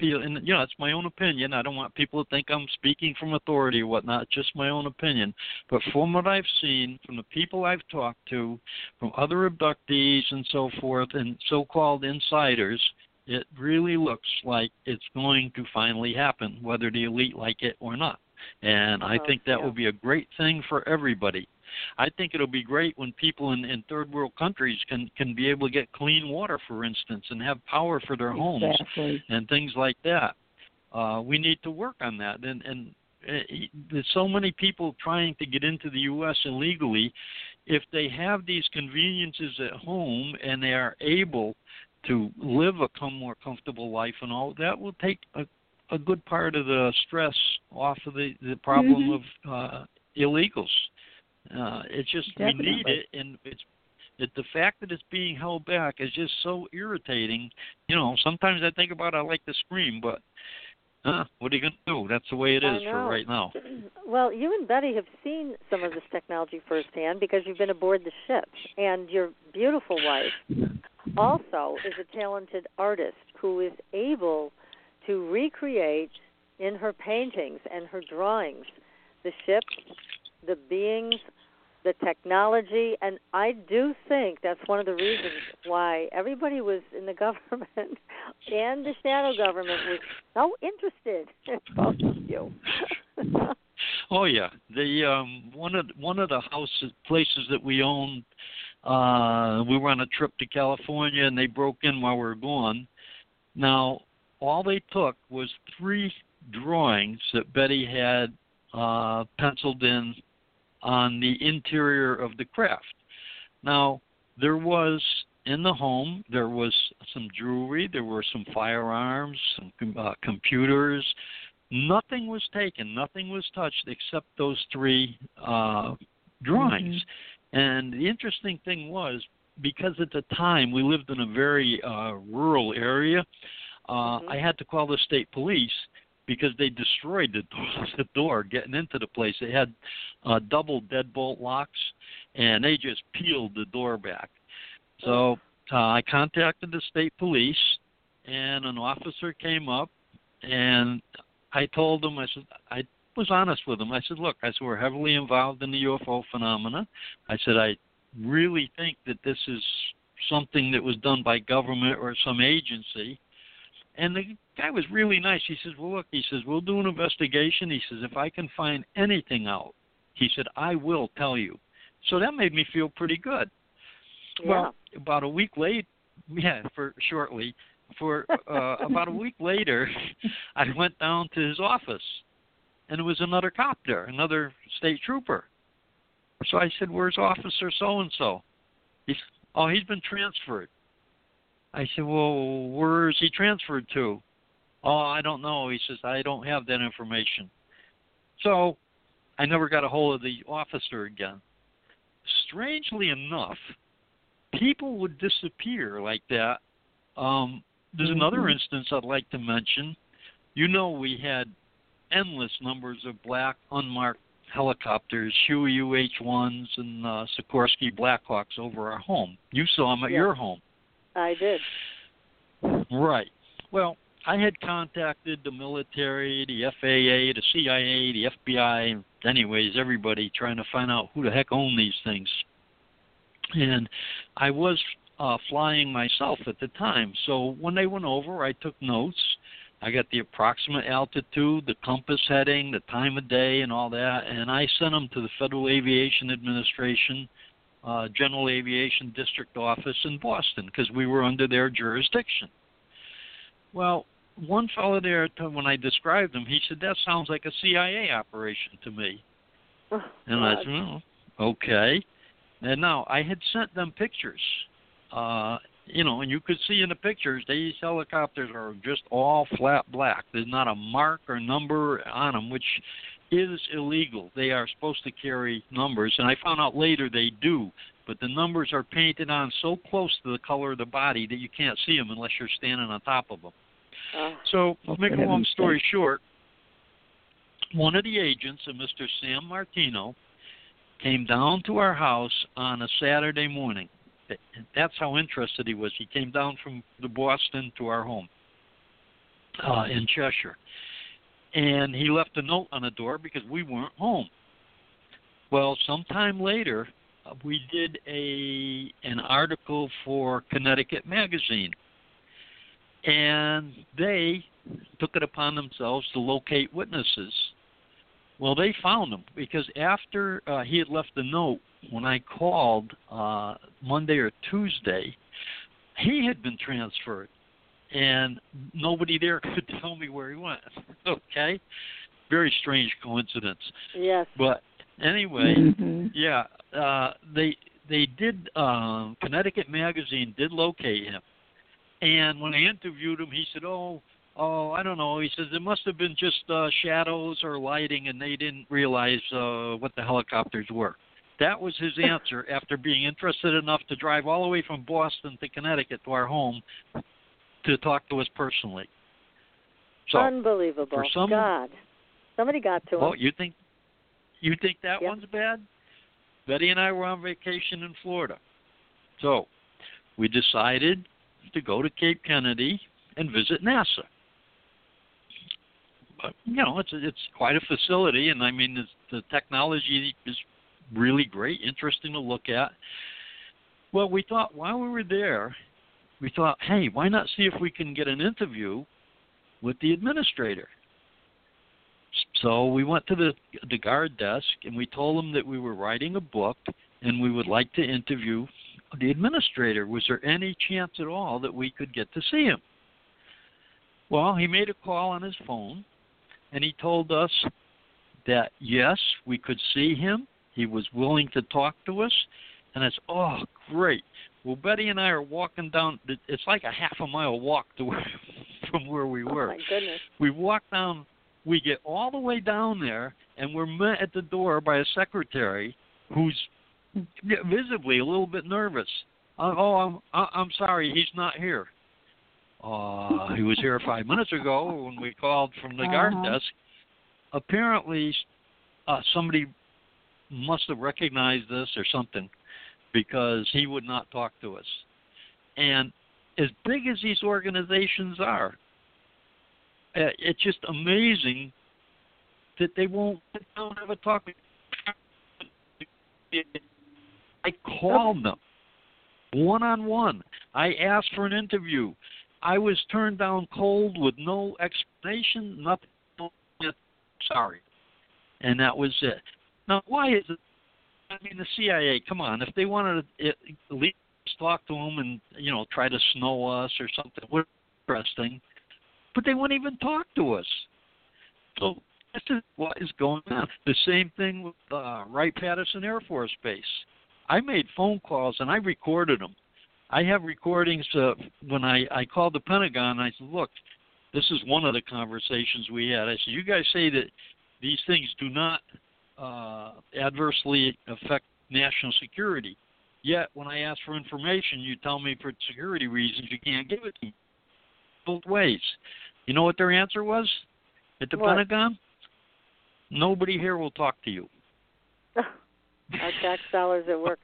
feel, and you know, it's my own opinion. I don't want people to think I'm speaking from authority or whatnot. It's just my own opinion. But from what I've seen, from the people I've talked to, from other abductees and so forth, and so-called insiders, it really looks like it's going to finally happen, whether the elite like it or not. And I Oh, think that will be a great thing for everybody. I think it'll be great when people in, in third world countries can can be able to get clean water, for instance, and have power for their homes Exactly. and things like that. Uh, we need to work on that. And, and uh, there's so many people trying to get into the U.S. illegally. If they have these conveniences at home and they are able to live a com- more comfortable life and all, that will take a, a good part of the stress off of the, the problem Mhm. of uh, illegals. Uh, it's just we need it, and it's it, the fact that it's being held back is just so irritating. You know, sometimes I think about it, I like to scream, but uh, what are you going to do? That's the way it is for right now. <clears throat> Well, you and Betty have seen some of this technology firsthand because you've been aboard the ship, and your beautiful wife also is a talented artist who is able to recreate in her paintings and her drawings the ship, the beings, the technology, and I do think that's one of the reasons why everybody was in the <laughs> government and the shadow government was so interested in <laughs> both you. <laughs> Oh yeah, the um, one of one of the houses places that we owned. Uh, we were on a trip to California, and they broke in while we were gone. Now, all they took was three drawings that Betty had uh, penciled in on the interior of the craft. Now, there was in the home there was some jewelry, there were some firearms, some uh, computers. Nothing was taken, nothing was touched except those three uh, drawings. And the interesting thing was because at the time we lived in a very uh, rural area, uh, Mhm. I had to call the state police because they destroyed the door, <laughs> the door getting into the place. They had uh, double deadbolt locks, and they just peeled the door back. So uh, I contacted the state police, and an officer came up, and I told him, I said, I was honest with him. I said, look, I said we're heavily involved in the UFO phenomena. I said I really think that this is something that was done by government or some agency. And the guy was really nice. He says, "Well, look," he says, "We'll do an investigation." He says, "If I can find anything out," he said, "I will tell you." So that made me feel pretty good. Yeah. Well, about a week late, yeah, for shortly, for uh, <laughs> about a week later, <laughs> I went down to his office, and it was another cop there, another state trooper. So I said, "Where's Officer so and so?" He said, "Oh, he's been transferred." I said, "Well, where is he transferred to?" "Oh, I don't know." He says, "I don't have that information." So I never got a hold of the officer again. Strangely enough, people would disappear like that. Um, there's another Mhm. instance I'd like to mention. You know, we had endless numbers of black unmarked helicopters, Huey UH-1s and uh, Sikorsky Blackhawks over our home. You saw them at Yeah. your home. I did. Right. Well, I had contacted the military, the FAA, the CIA, the FBI, anyways, everybody trying to find out who the heck owned these things. And I was uh, flying myself at the time. So when they went over, I took notes. I got the approximate altitude, the compass heading, the time of day, and all that. And I sent them to the Federal Aviation Administration, uh, General Aviation District Office in Boston because we were under their jurisdiction. Well, one fellow there, when I described him, he said, That sounds like a CIA operation to me. Oh, And I said, oh, okay. And now I had sent them pictures. Uh, you know, and you could see in the pictures these helicopters are just all flat black. There's not a mark or number on them, which is illegal. They are supposed to carry numbers, and I found out later they do. But the numbers are painted on so close to the color of the body that you can't see them unless you're standing on top of them. Oh, So, to make a long story sake. short, one of the agents, a Mr. Sam Martino, came down to our house on a Saturday morning. That's how interested he was. He came down from the Boston to our home uh, in Cheshire, and he left a note on the door because we weren't home. Well, sometime later, uh, we did a an article for Connecticut Magazine, and they took it upon themselves to locate witnesses. Well, they found him because after uh, he had left the note, when I called uh, Monday or Tuesday, he had been transferred, and nobody there <laughs> could tell me where he went. <laughs> okay, very strange coincidence. yes. But anyway, Mhm. yeah, uh, they they did. Um, Connecticut Magazine did locate him, and when I interviewed him, he said, "Oh, oh, I don't know." He says it must have been just uh, shadows or lighting, and they didn't realize uh, what the helicopters were. That was his <laughs> answer after being interested enough to drive all the way from Boston to Connecticut to our home to talk to us personally. So, Unbelievable. for some- God. Somebody got to him. oh, you think you think that Yep. one's bad? Betty and I were on vacation in Florida. So we decided to go to Cape Kennedy and visit NASA. But, you know, it's it's quite a facility, and I mean, the technology is really great, interesting to look at. Well, we thought while we were there, we thought, hey, why not see if we can get an interview with the administrator? So we went to the the guard desk and we told them that we were writing a book and we would like to interview the administrator. Was there any chance at all that we could get to see him? Well, he made a call on his phone and he told us that yes, we could see him. He was willing to talk to us. And it's oh great. Well, Betty and I are walking down. It's like a half a mile walk to where, <laughs> from where we were. oh, were my goodness. we walk down we get all the way down there and we're met at the door by a secretary who's visibly a little bit nervous uh, oh i'm I- i'm sorry he's not here uh he was here five minutes ago when we called from the guard Uh-huh. desk apparently uh somebody must have recognized this or something because he would not talk to us and as big as these organizations are, uh, it's just amazing that they won't sit down and have a talk. I called them one on one. I asked for an interview. I was turned down cold with no explanation, nothing. Sorry, and that was it. Now, why is it? I mean, the CIA. Come on, if they wanted to at least talk to them and you know try to snow us or something, we're interesting. But they won't even talk to us. So this is what is going on. The same thing with uh, Wright Patterson Air Force Base. I made phone calls and I recorded them. I have recordings uh, when I I called the Pentagon. I said, look, this is one of the conversations we had. I said, you guys say that these things do not uh, adversely affect national security. Yet, when I ask for information, you tell me for security reasons you can't give it to me. Both ways. You know what their answer was at the what? Pentagon? Nobody here will talk to you. Our tax dollars at work.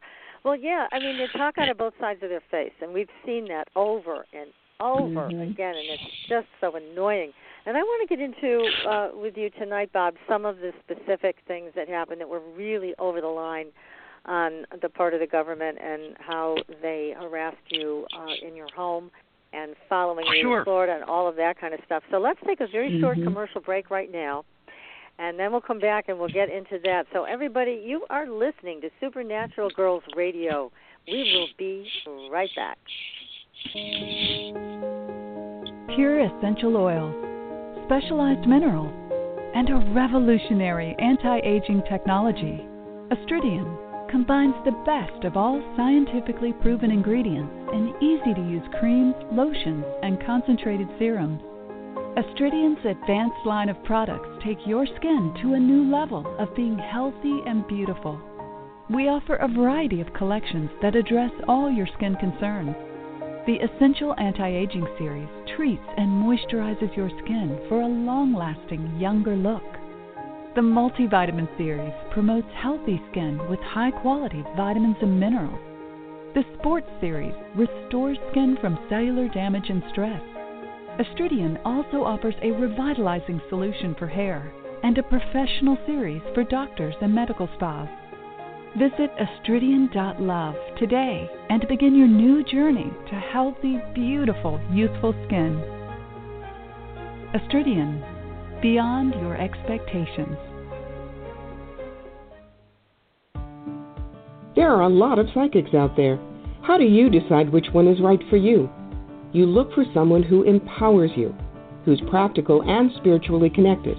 Well, yeah, I mean they talk out of both sides of their face, and we've seen that over and over Mhm. again, and it's just so annoying. And I want to get into uh, with you tonight, Bob, some of the specific things that happened that were really over the line on the part of the government and how they harassed you uh, in your home and following you Sure. to Florida and all of that kind of stuff. So let's take a very short Mhm. commercial break right now and then we'll come back and we'll get into that. So, everybody, you are listening to Supernatural Girls Radio. We will be right back. Pure essential oils, specialized minerals, and a revolutionary anti aging technology. Astridian combines the best of all scientifically proven ingredients in easy to use creams, lotions, and concentrated serums. Astridian's advanced line of products take your skin to a new level of being healthy and beautiful. We offer a variety of collections that address all your skin concerns. The Essential Anti Aging Series treats and moisturizes your skin for a long lasting younger look. The Multivitamin Series promotes healthy skin with high quality vitamins and minerals. The Sports Series restores skin from cellular damage and stress. Astridian also offers a revitalizing solution for hair and a professional series for doctors and medical spas. Visit astridian.love today and begin your new journey to healthy, beautiful, youthful skin. Astridian, beyond your expectations. There are a lot of psychics out there. How do you decide which one is right for you? You look for someone who empowers you, who's practical and spiritually connected,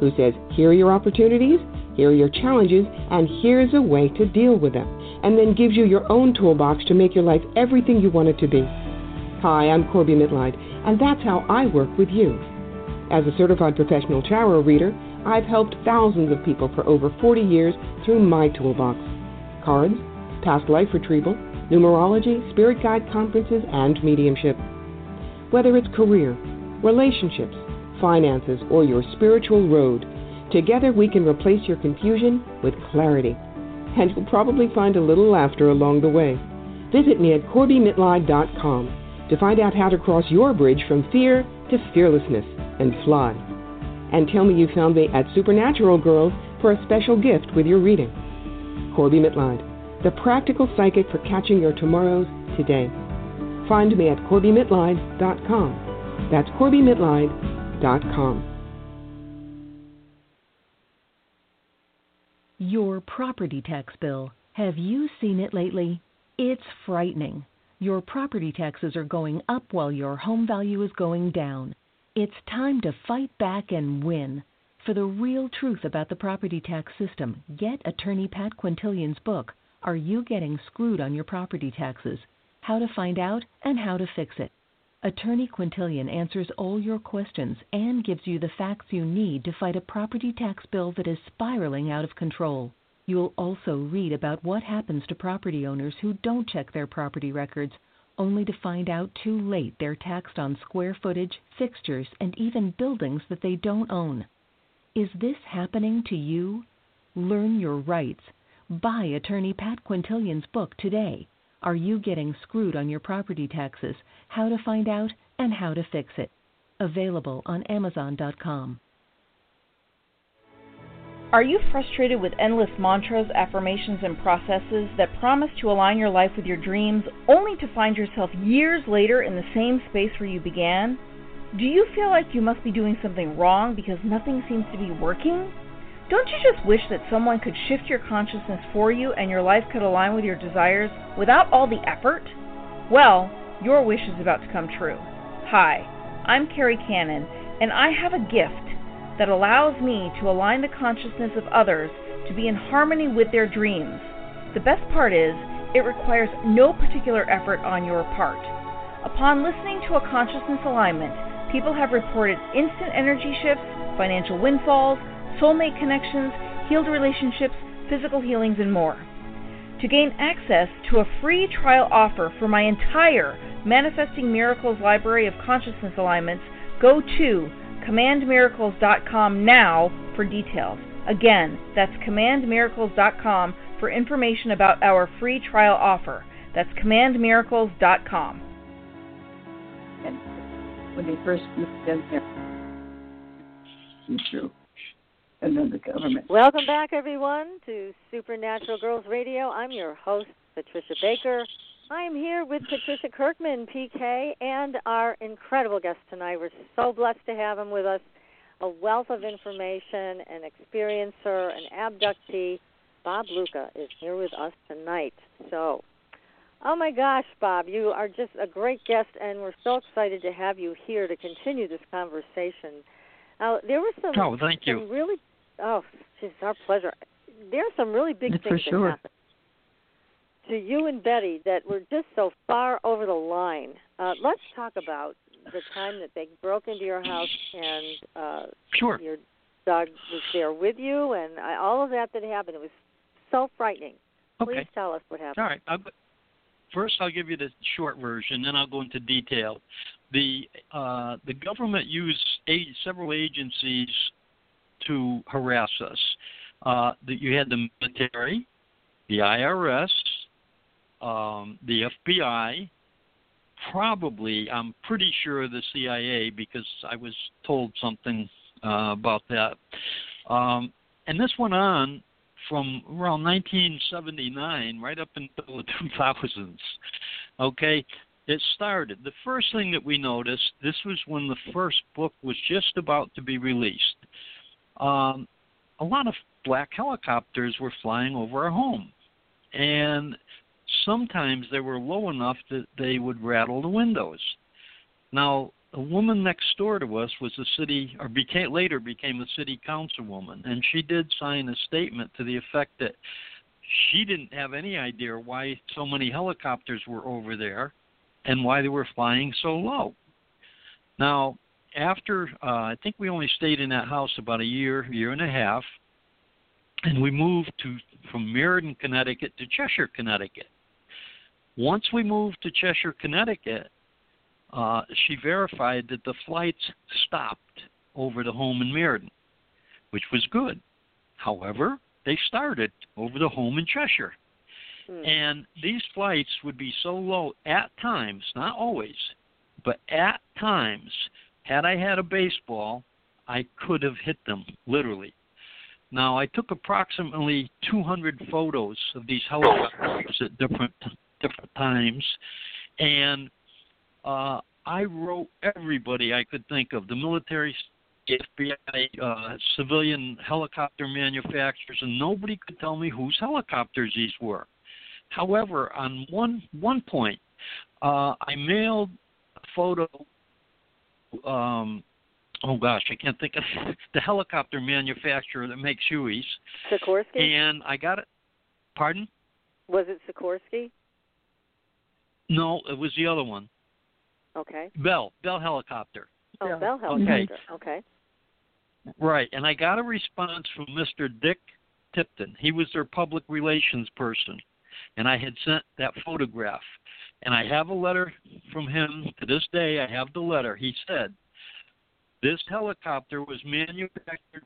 who says, here are your opportunities, here are your challenges, and here's a way to deal with them, and then gives you your own toolbox to make your life everything you want it to be. Hi, I'm Corby Mitleid, and that's how I work with you. As a certified professional tarot reader, I've helped thousands of people for over 40 years through my toolbox cards, past life retrieval, numerology, spirit guide conferences, and mediumship. Whether it's career, relationships, finances, or your spiritual road, together we can replace your confusion with clarity. And you'll probably find a little laughter along the way. Visit me at CorbyMitleid.com to find out how to cross your bridge from fear to fearlessness and fly. And tell me you found me at Supernatural Girls for a special gift with your reading. Corby Mitleid, the practical psychic for catching your tomorrows today. Find me at CorbyMitleid.com. That's CorbyMitleid.com. Your property tax bill. Have you seen it lately? It's frightening. Your property taxes are going up while your home value is going down. It's time to fight back and win. For the real truth about the property tax system, get attorney Pat Quintilian's book, Are You Getting Screwed on Your Property Taxes? How to Find Out and How to Fix It. Attorney Quintilian answers all your questions and gives you the facts you need to fight a property tax bill that is spiraling out of control. You'll also read about what happens to property owners who don't check their property records, only to find out too late they're taxed on square footage, fixtures, and even buildings that they don't own. Is this happening to you? Learn your rights. Buy attorney Pat Quintilian's book today. Are you getting screwed on your property taxes? How to find out and how to fix it. Available on Amazon.com. Are you frustrated with endless mantras, affirmations, and processes that promise to align your life with your dreams only to find yourself years later in the same space where you began? Do you feel like you must be doing something wrong because nothing seems to be working? Don't you just wish that someone could shift your consciousness for you and your life could align with your desires without all the effort? Well, your wish is about to come true. Hi, I'm Carrie Cannon, and I have a gift that allows me to align the consciousness of others to be in harmony with their dreams. The best part is, it requires no particular effort on your part. Upon listening to a consciousness alignment, people have reported instant energy shifts, financial windfalls, soulmate connections, healed relationships, physical healings, and more. To gain access to a free trial offer for my entire Manifesting Miracles library of consciousness alignments, go to commandmiracles.com now for details. Again, that's commandmiracles.com for information about our free trial offer. That's commandmiracles.com. And when they first moved in there, true. And then the government. Welcome back, everyone, to Supernatural Girls Radio. I'm your host, Patricia Baker. I am here with Patricia Kirkman, PK, and our incredible guest tonight. We're so blessed to have him with us. A wealth of information, an experiencer, an abductee. Bob Luca is here with us tonight. So, oh my gosh, Bob, you are just a great guest, and we're so excited to have you here to continue this conversation. Now, there were some, oh, thank you. some really, oh, it's our pleasure. There are some really big things sure. that happened to you and Betty that were just so far over the line. Uh, let's talk about the time that they broke into your house and uh, Sure. your dog was there with you, and I, all of that that happened. It was so frightening. Please Okay. tell us what happened. All right. I'll, first, I'll give you the short version, then I'll go into detail. The uh, the government used a, several agencies to harass us. Uh, that you had the military, the IRS, um, the FBI, probably I'm pretty sure the CIA because I was told something uh, about that. Um, and this went on from around 1979 right up until the <laughs> 2000s. Okay, it started. The first thing that we noticed, this was when the first book was just about to be released. Um, a lot of black helicopters were flying over our home, and sometimes they were low enough that they would rattle the windows. Now, a woman next door to us was a city, or became later became a city councilwoman, and she did sign a statement to the effect that she didn't have any idea why so many helicopters were over there and why they were flying so low. Now, after uh, I think we only stayed in that house about a year, year and a half, and we moved to from Meriden, Connecticut to Cheshire, Connecticut. Once we moved to Cheshire, Connecticut, uh, she verified that the flights stopped over the home in Meriden, which was good. However, they started over the home in Cheshire. Hmm. And these flights would be so low at times, not always, but at times, had I had a baseball, I could have hit them, literally. Now, I took approximately 200 photos of these helicopters at different different times, and uh, I wrote everybody I could think of the military, FBI, uh, civilian helicopter manufacturers, and nobody could tell me whose helicopters these were. However, on one one point, uh, I mailed a photo. Um, oh gosh, I can't think of <laughs> the helicopter manufacturer that makes Hueys, Sikorsky? and I got it. Pardon? Was it Sikorsky? No, it was the other one. Okay. Bell, Bell helicopter. Oh, Yeah. Bell Okay. helicopter. Okay. Right, and I got a response from Mr. Dick Tipton. He was their public relations person, and I had sent that photograph. And I have a letter from him to this day. I have the letter. He said, This helicopter was manufactured,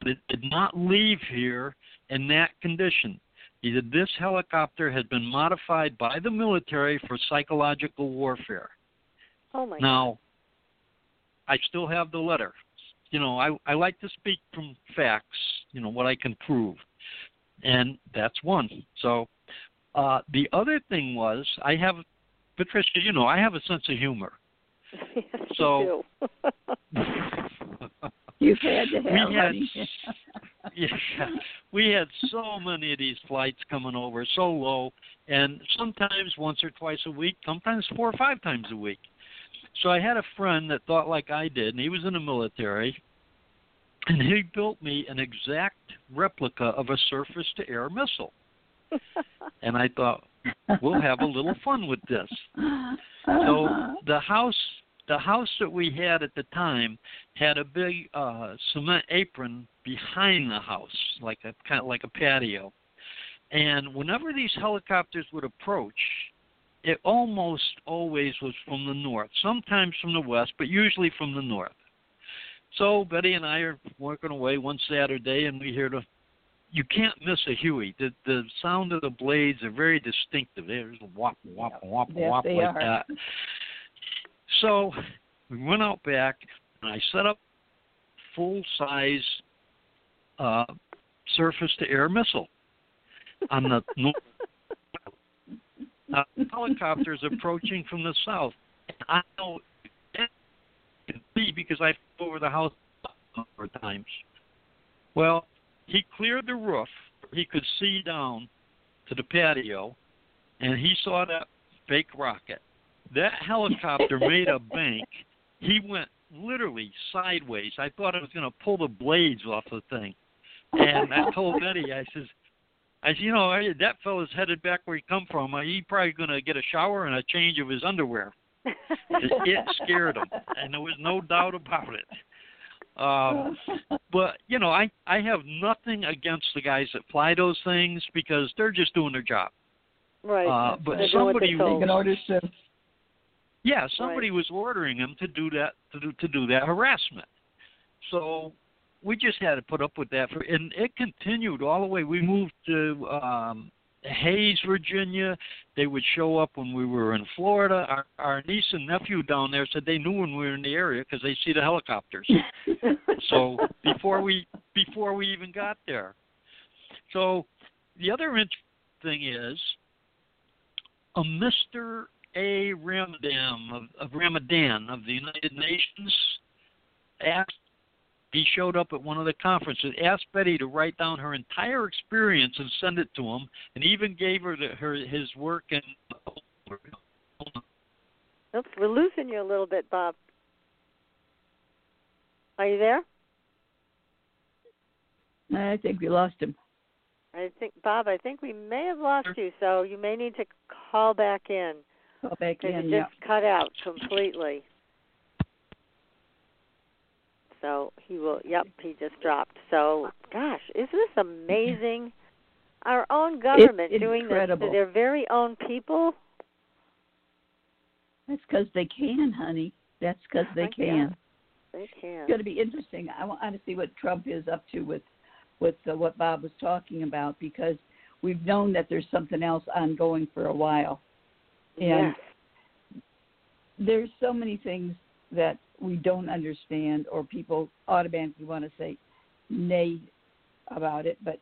but it did not leave here in that condition. He said this helicopter has been modified by the military for psychological warfare. Oh my. Now, I still have the letter. You know, I I like to speak from facts. You know what I can prove, and that's one. So, uh, the other thing was I have, Patricia. You know, I have a sense of humor. yes, <laughs> So- you do. <laughs> You've had to We have, had- yeah, we had so many of these flights coming over, so low, and sometimes once or twice a week, sometimes four or five times a week. So I had a friend that thought like I did, and he was in the military, and he built me an exact replica of a surface-to-air missile. And I thought we'll have a little fun with this. So the house the house that we had at the time had a big uh cement apron behind the house, like a kind of like a patio. And whenever these helicopters would approach, it almost always was from the north, sometimes from the west, but usually from the north. So Betty and I are working away one Saturday, and we hear the. You can't miss a Huey. The the sound of the blades are very distinctive. There's a whop whop whop Yes, whop like are. that. So we went out back, and I set up full size uh, surface to air missile on the <laughs> north. Uh, helicopters approaching from the south. And I know can see because I flew over the house a number of times. Well, he cleared the roof. He could see down to the patio, and he saw that fake rocket. That helicopter <laughs> made a bank. He went literally sideways. I thought I was going to pull the blades off the thing. And I told <laughs> Betty, I says, I said, you know, I- that fellow's headed back where he come from. He probably going to get a shower and a change of his underwear. It scared him, and there was no doubt about it. Um, <laughs> but you know, I I have nothing against the guys that fly those things because they're just doing their job. right. Uh, but They're somebody they're. Taking orders to Yeah, somebody was ordering them to do that to do to do that harassment. So we just had to put up with that for and it continued all the way. We moved to um Hayes, Virginia. They would show up when we were in Florida. Our, our niece and nephew down there said they knew when we were in the area because they see the helicopters. <laughs> so before we before we even got there. So the other interesting thing is a Mr. A. Ramadan of, of Ramadan of the United Nations asked he showed up at one of the conferences, asked Betty to write down her entire experience and send it to him, and even gave her the, her his work and Oops, we're losing you a little bit, Bob. Are you there? I think we lost him. I think Bob. I think we may have lost you, so you may need to call back in Call back in. you Yeah. just cut out completely. So he will. Yep, he just dropped. So, gosh, isn't this amazing? Our own government doing this to their very own people. That's because they can, honey. That's because they I can. They can. It's going to be interesting. I want to see what Trump is up to with with uh, what Bob was talking about because we've known that there's something else ongoing for a while, and yes. there's so many things that we don't understand or people automatically want to say nay about it, but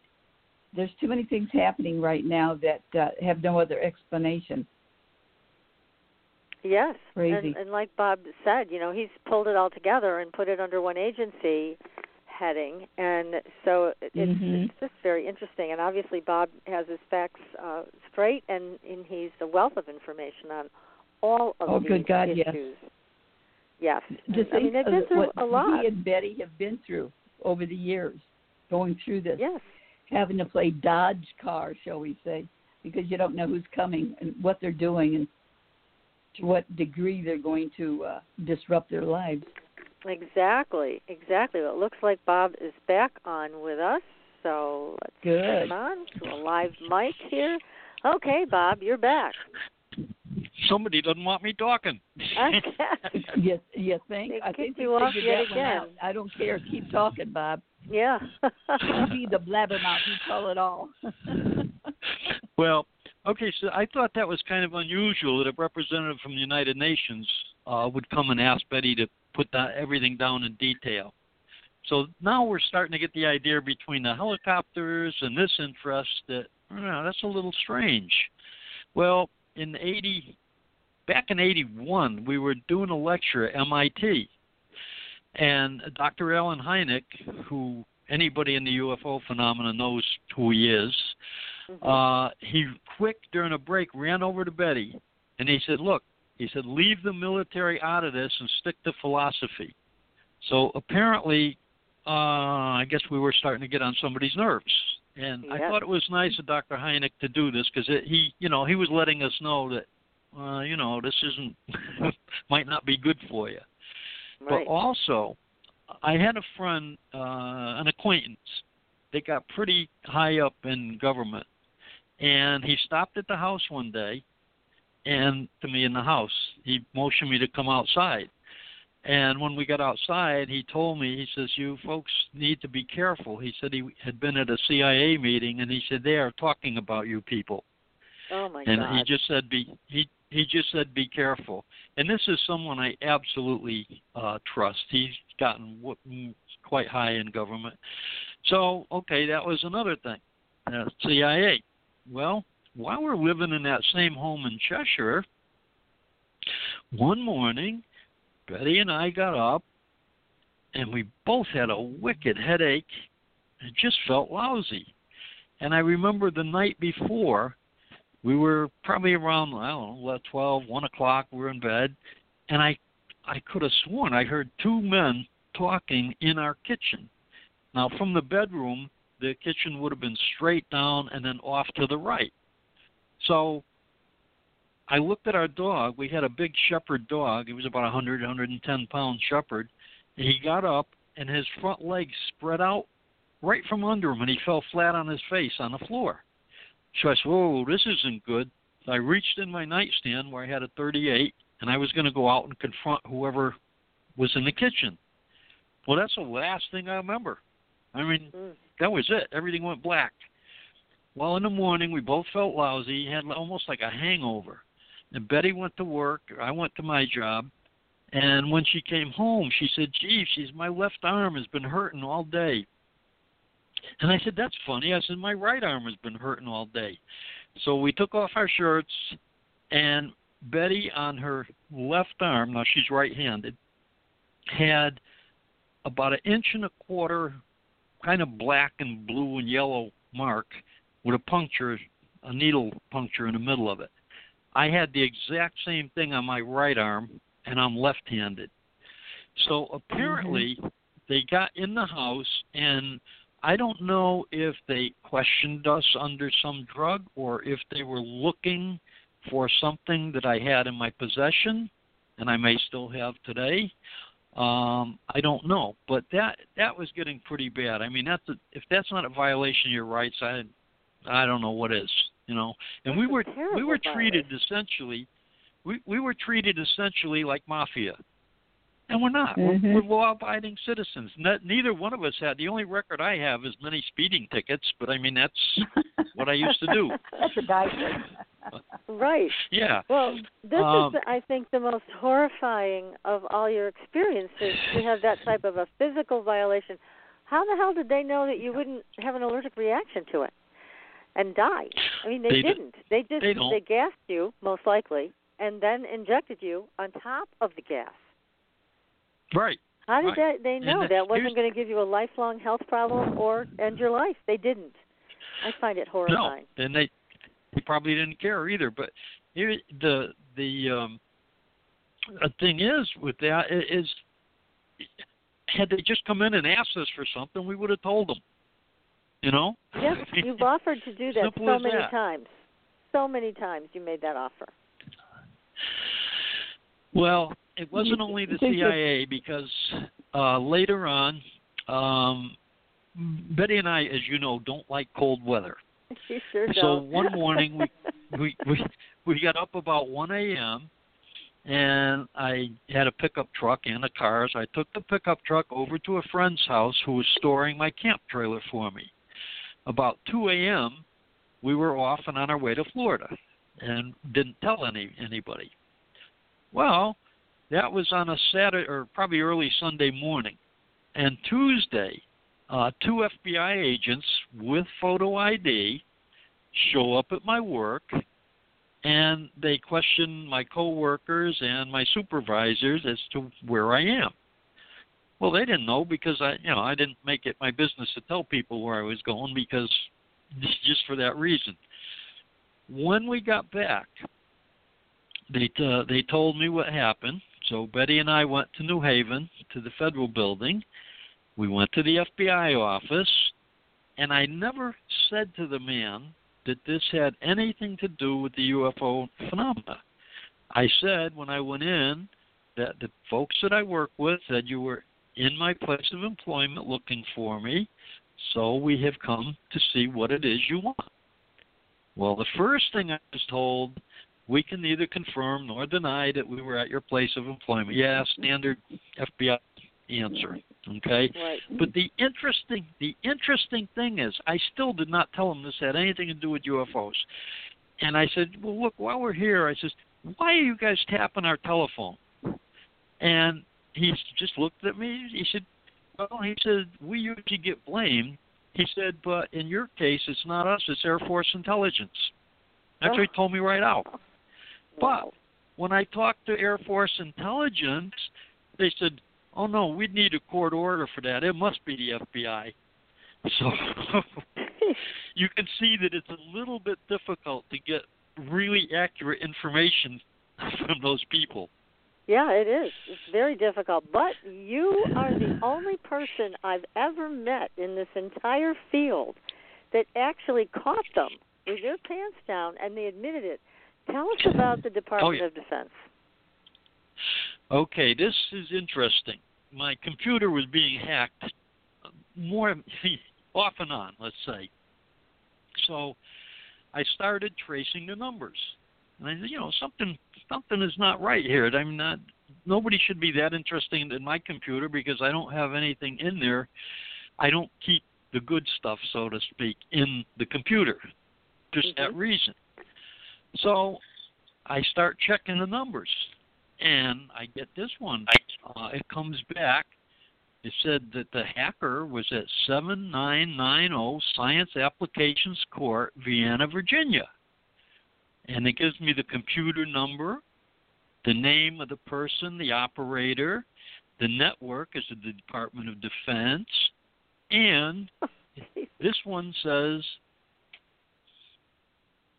there's too many things happening right now that uh, have no other explanation. Yes, Crazy. And, and like Bob said, you know, he's pulled it all together and put it under one agency heading, and so it- it's, Mhm. it's just very interesting. And obviously, Bob has his facts uh, straight, and, and he's a wealth of information on all of Oh, these good God, issues. Yes, To And, I mean they've been through what a lot. he and Betty have been through over the years, going through this, Yes, having to play dodge car, shall we say, because you don't know who's coming and what they're doing and to what degree they're going to uh, disrupt their lives. exactly, exactly. Well, it looks like Bob is back on with us, so let's Good. turn on to a live mic here. Okay, Bob, you're back. Somebody doesn't want me talking. Yes, <laughs> you think? They I think kicked they you off yet again. I don't care. Keep talking, Bob. yeah. Be the blabbermouth. You tell it all. <laughs> Well, okay, so I thought that was kind of unusual that a representative from the United Nations uh, would come and ask Betty to put that, everything down in detail. So now we're starting to get the idea between the helicopters and this interest that you know, that's a little strange. Well, in 80, back in 81, we were doing a lecture at MIT, and Dr. Allen Hynek, who anybody in the UFO phenomena knows who he is, Mm-hmm. uh, he quick during a break ran over to Betty, and he said, "Look," he said, "leave the military out of this and stick to philosophy." So apparently, uh, I guess we were starting to get on somebody's nerves. And I thought it was nice of Dr. Hynek to do this because he, you know, he was letting us know that, uh, you know, this isn't <laughs> might not be good for you. right. But also, I had a friend, uh, an acquaintance, that got pretty high up in government, and he stopped at the house one day, and to me in the house, he motioned me to come outside. And when we got outside, he told me, he says, "You folks need to be careful." He said he had been at a CIA meeting, and he said they are talking about you people oh my and God. he just said be he he just said be careful. And this is someone i absolutely uh trust. He's gotten w- mm, quite high in government. So okay that was another thing. Uh, cia well while we're living in that same home in cheshire one morning betty and i got up and we both had a wicked headache and just felt lousy. And i remember the night before we were probably around I don't know, twelve, one o'clock. We were in bed, and I I could have sworn I heard two men talking in our kitchen. Now, from the bedroom, the kitchen would have been straight down and then off to the right. So I looked at our dog. We had a big shepherd dog. He was about a 100, 110 pound shepherd. And he got up, and his front legs spread out right from under him, and he fell flat on his face on the floor. So I said, "Whoa, this isn't good." So I reached in my nightstand where I had a 38, and I was going to go out and confront whoever was in the kitchen. Well, that's the last thing I remember. I mean, Mm. that was it. Everything went black. Well, in the morning, we both felt lousy, had almost like a hangover. And Betty went to work. I went to my job. And when she came home, she said, "Gee, she's my left arm has been hurting all day." And I said, That's funny. I said, My right arm has been hurting all day. So we took off our shirts, and Betty on her left arm, now she's right handed, had about an inch and a quarter, kind of black and blue and yellow mark with a puncture, a needle puncture in the middle of it. I had the exact same thing on my right arm, and I'm left handed. So mm-hmm. apparently, they got in the house and I don't know if they questioned us under some drug or if they were looking for something that I had in my possession and I may still have today. Um, I don't know, but that that was getting pretty bad. I mean, that's a, if that's not a violation of your rights, I I don't know what is. You know, and we were we were treated essentially, we we were treated essentially like mafia. And we're not. Mhm. We're, we're law-abiding citizens. Ne- neither one of us had. The only record I have is many speeding tickets, but I mean that's <laughs> what I used to do. That's a guy. <laughs> Right. Yeah. Well, this Um, is, I think, the most horrifying of all your experiences to have that type of a physical violation. How the hell did they know that you wouldn't have an allergic reaction to it and die? I mean, they, They didn't. They just they don't. gassed you, most likely, and then injected you on top of the gas. Right. How did Right. that, they know that- that wasn't going to give you a lifelong health problem or end your life? They didn't. I find it horrifying. No, and they they probably didn't care either. But here, the the um, thing is with that is, is, had they just come in and asked us for something, we would have told them. You know. Yes, <laughs> you've offered to do that Simple so many that. times. So many times you made that offer. Well, it wasn't only the CIA because uh, later on, um, Betty and I, as you know, don't like cold weather. <laughs> You sure So don't. one morning we <laughs> we we we got up about 1 a.m. and I had a pickup truck and a car. So I took the pickup truck over to a friend's house who was storing my camp trailer for me. About 2 a.m. we were off and on our way to Florida, and didn't tell any anybody. Well, that was on a Saturday or probably early Sunday morning, and Tuesday, uh, two FBI agents with photo ID show up at my work and they question my coworkers and my supervisors as to where I am. Well, they didn't know because I, you know, I didn't make it my business to tell people where I was going because <laughs> just for that reason. When we got back, they uh, they told me what happened. So Betty and I went to New Haven to the federal building. We went to the FBI office, and I never said to the man that this had anything to do with the UFO phenomena. I said when I went in that the folks that I work with said you were in my place of employment looking for me, so we have come to see what it is you want. Well, the first thing I was told, we can neither confirm nor deny that we were at your place of employment. Yeah, standard FBI answer. Okay, Right. but the interesting the interesting thing is, I still did not tell him this had anything to do with UFOs. And I said, well, look, while we're here, I says, why are you guys tapping our telephone? And he just looked at me. He said, well, he said we usually get blamed. He said, but in your case, it's not us; it's Air Force intelligence. That's what he told me right out. But when I talked to Air Force intelligence, they said, "Oh no, we'd need a court order for that. It must be the FBI." <laughs> So <laughs> you can see that it's a little bit difficult to get really accurate information <laughs> from those people. Yeah, it is. It's very difficult. But you are the only person I've ever met in this entire field that actually caught them with their pants down and they admitted it. Tell us about the Department yeah. of Defense. Okay, this is interesting. My computer was being hacked more <laughs> off and on, let's say. So I started tracing the numbers. And I said, you know, something something is not right here. I'm not nobody should be that interested in my computer because I don't have anything in there. I don't keep the good stuff, so to speak, in the computer. Just mm-hmm. that reason. So I start checking the numbers and I get this one. Uh, it comes back. It said that the hacker was at 7990 Science Applications Court, Vienna, Virginia. And it gives me the computer number, the name of the person, the operator, the network is the Department of Defense, and <laughs> this one says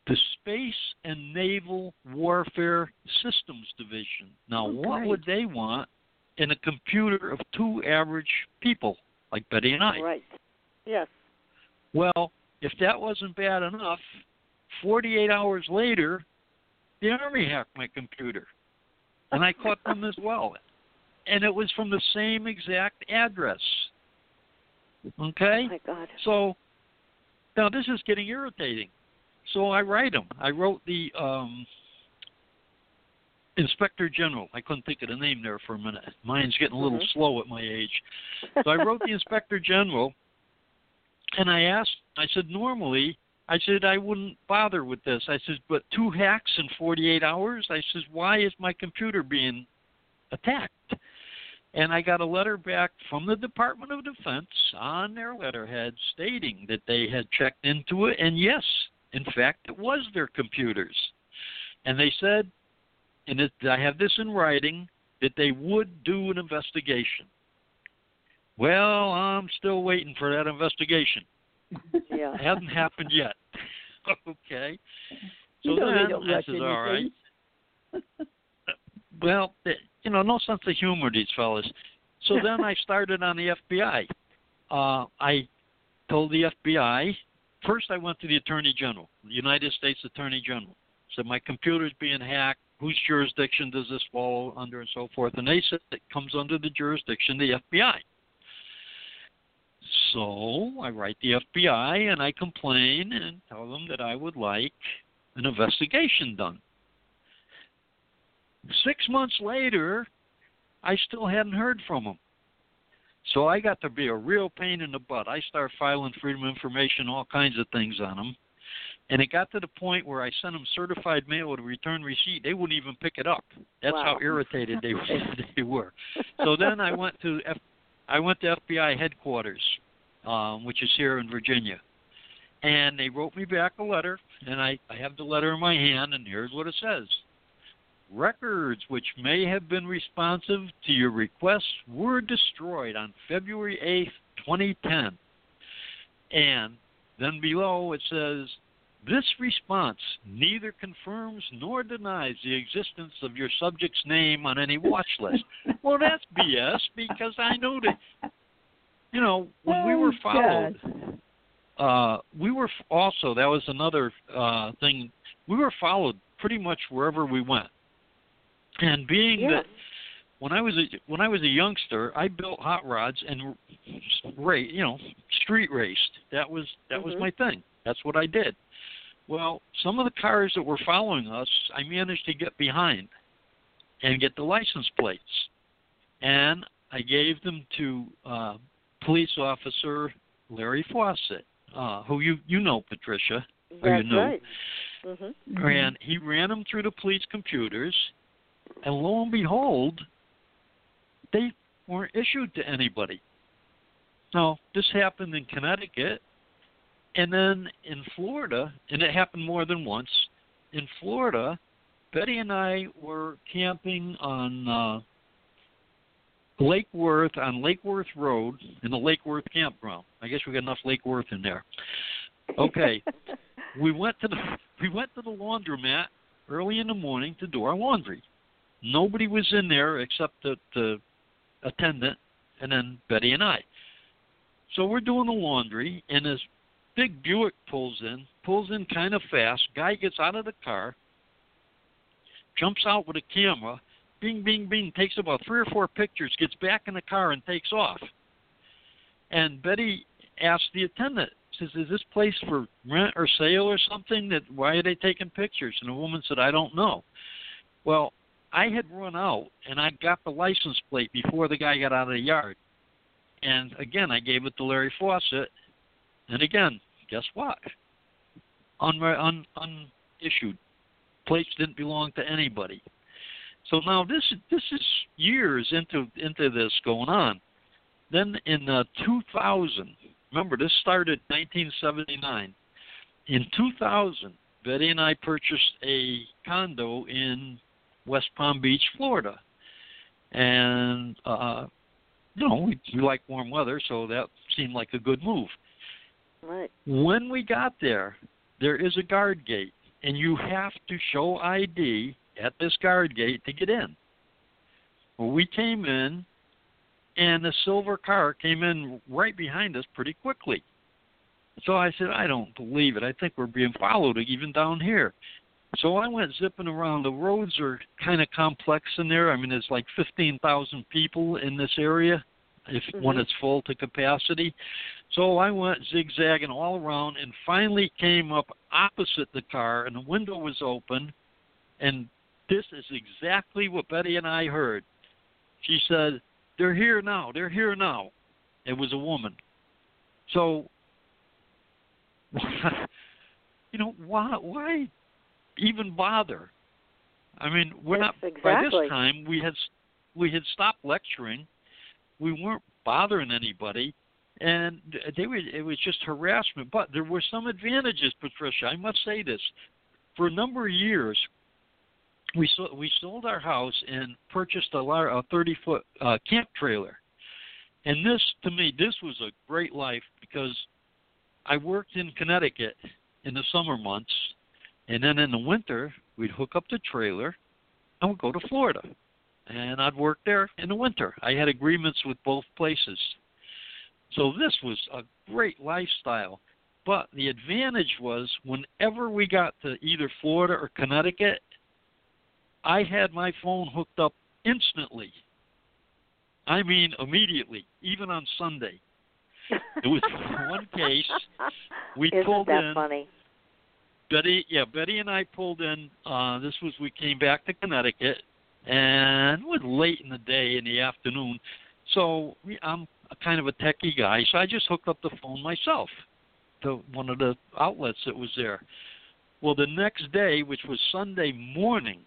the Space and Naval Warfare Systems Division. Now, Oh, what would they want in a computer of two average people, like Betty and I? Right. Yes. Well, if that wasn't bad enough, 48 hours later, the Army hacked my computer. And I caught them as <laughs> well. And it was from the same exact address. Okay? Oh my God. So now this is getting irritating. So I write them. I wrote the um, Inspector General. I couldn't think of the name there for a minute. Mine's getting a little Mhm. slow at my age. So I wrote the <laughs> Inspector General, and I asked. I said normally. I said I wouldn't bother with this. I said, but two hacks in 48 hours. I says, why is my computer being attacked? And I got a letter back from the Department of Defense on their letterhead stating that they had checked into it, and yes, in fact, it was their computers. And they said, and it, I have this in writing, that they would do an investigation. Well, I'm still waiting for that investigation. <laughs> Yeah. It hasn't happened yet. <laughs> okay. So You know then I says, all right. <laughs> Well, you know, no sense of humor, these fellas. So then I started on the FBI. Uh, I told the FBI. First, I went to the Attorney General, the United States Attorney General. Said my computer's being hacked. Whose jurisdiction does this fall under, and so forth? And they said it comes under the jurisdiction of the FBI. So I write the FBI and I complain and tell them that I would like an investigation done. Six months later, I still hadn't heard from them. So I got to be a real pain in the butt. I started filing freedom of information, all kinds of things on them. And it got to the point where I sent them certified mail with a return receipt. They wouldn't even pick it up. That's Wow. how irritated <laughs> they they were. <laughs> So then I went to F, I went to FBI headquarters, um, which is here in Virginia, and they wrote me back a letter, and I I have the letter in my hand, and here's what it says: Records which may have been responsive to your requests were destroyed on February 8th, 2010. And then below it says, this response neither confirms nor denies the existence of your subject's name on any watch list. well, that's <laughs> BS because I know that, you know, when we were Oh, followed, uh, we were also, that was another uh, thing, we were followed pretty much wherever we went. And being Yes. that when I was a when I was a youngster, I built hot rods and race, you know, street raced. That was that was Mhm. my thing. That's what I did. Well, some of the cars that were following us, I managed to get behind and get the license plates, and I gave them to uh, police officer Larry Fawcett, uh, who you you know, Patricia. Or you know. right. Mhm. And he ran them through the police computers, and lo and behold, they weren't issued to anybody. Now, this happened in Connecticut, and then in Florida, and it happened more than once. In Florida, Betty and I were camping on uh, Lake Worth on Lake Worth Road in the Lake Worth campground. I guess we got enough Lake Worth in there. Okay. <laughs> we went to the we went to the laundromat early in the morning to do our laundry. Nobody was in there except the, the attendant and then Betty and I. So we're doing the laundry and this big Buick pulls in, pulls in kind of fast. Guy gets out of the car, jumps out with a camera, bing, bing, bing, takes about three or four pictures, gets back in the car and takes off. And Betty asks the attendant, says, "Is this place for rent or sale or something? That why are they taking pictures?" And the woman said, "I don't know." Well, I had run out and I got the license plate before the guy got out of the yard. And again, I gave it to Larry Fawcett. And again, guess what? Un, un, unissued. Plates didn't belong to anybody. So now this this is years into into this going on. Then in uh, 2000, remember this started 1979. In 2000, Betty and I purchased a condo in West Palm Beach, Florida, and uh, you know we, we like warm weather, so that seemed like a good move. Right. When we got there, there is a guard gate, and you have to show ID at this guard gate to get in. Well, we came in, and the silver car came in right behind us pretty quickly. So I said, I don't believe it. I think we're being followed even down here. So I went zipping around. The roads are kind of complex in there. I mean, there's like 15,000 people in this area if when Mhm. it's full to capacity. So I went zigzagging all around and finally came up opposite the car, and the window was open. And this is exactly what Betty and I heard. She said, "They're here now. They're here now." It was a woman. So, <laughs> you know, why why even bother? I mean, we're Yes, not by this time we had we had stopped lecturing. We weren't bothering anybody, and they were it was just harassment. But there were some advantages, Patricia. I must say this: for a number of years, we sold we sold our house and purchased a, lar- a thirty foot uh, camp trailer. And this, to me, this was a great life because I worked in Connecticut in the summer months, and then in the winter we'd hook up the trailer and we'd go to Florida, and I'd work there in the winter. I had agreements with both places, so this was a great lifestyle. But the advantage was whenever we got to either Florida or Connecticut, I had my phone hooked up instantly. I mean, immediately, even on Sunday. It was <laughs> one case. We Isn't pulled that in. funny? Betty, yeah, Betty and I pulled in. Uh, this was we came back to Connecticut, and it was late in the day in the afternoon. So we, I'm a kind of a techie guy, so I just hooked up the phone myself to one of the outlets that was there. Well, the next day, which was Sunday morning,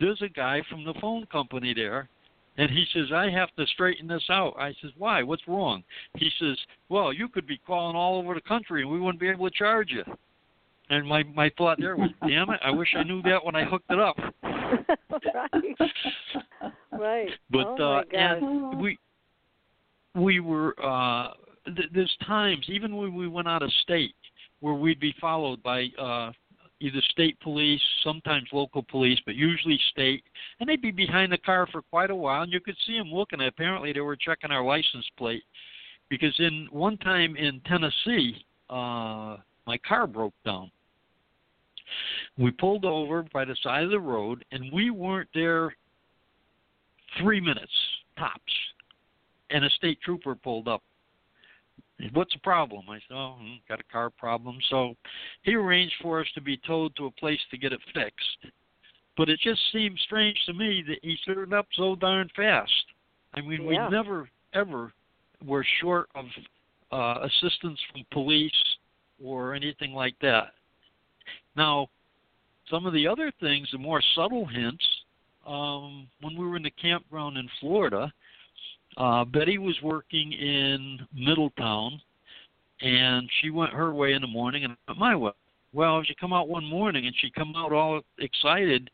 there's a guy from the phone company there, and he says, I have to straighten this out. I says, Why? What's wrong? He says, Well, you could be calling all over the country and we wouldn't be able to charge you. And my my thought there was, <laughs> damn it, I wish I knew that when I hooked it up. <laughs> right. right. But oh uh and we we were uh th- there's times even when we went out of state where we'd be followed by uh either state police, sometimes local police, but usually state, and they'd be behind the car for quite a while, and you could see them looking. Apparently, they were checking our license plate because in one time in Tennessee, uh, my car broke down. We pulled over by the side of the road, and we weren't there three minutes tops, and a state trooper pulled up What's the problem? I said, Oh, hmm, got a car problem. So he arranged for us to be towed to a place to get it fixed. But it just seemed strange to me that he turned up so darn fast. I mean, Yeah. we never, ever were short of uh, assistance from police or anything like that. Now, some of the other things, the more subtle hints, um, when we were in the campground in Florida, uh, Betty was working in Middletown, and she went her way in the morning and my way. Well, she come out one morning and she come out all excited,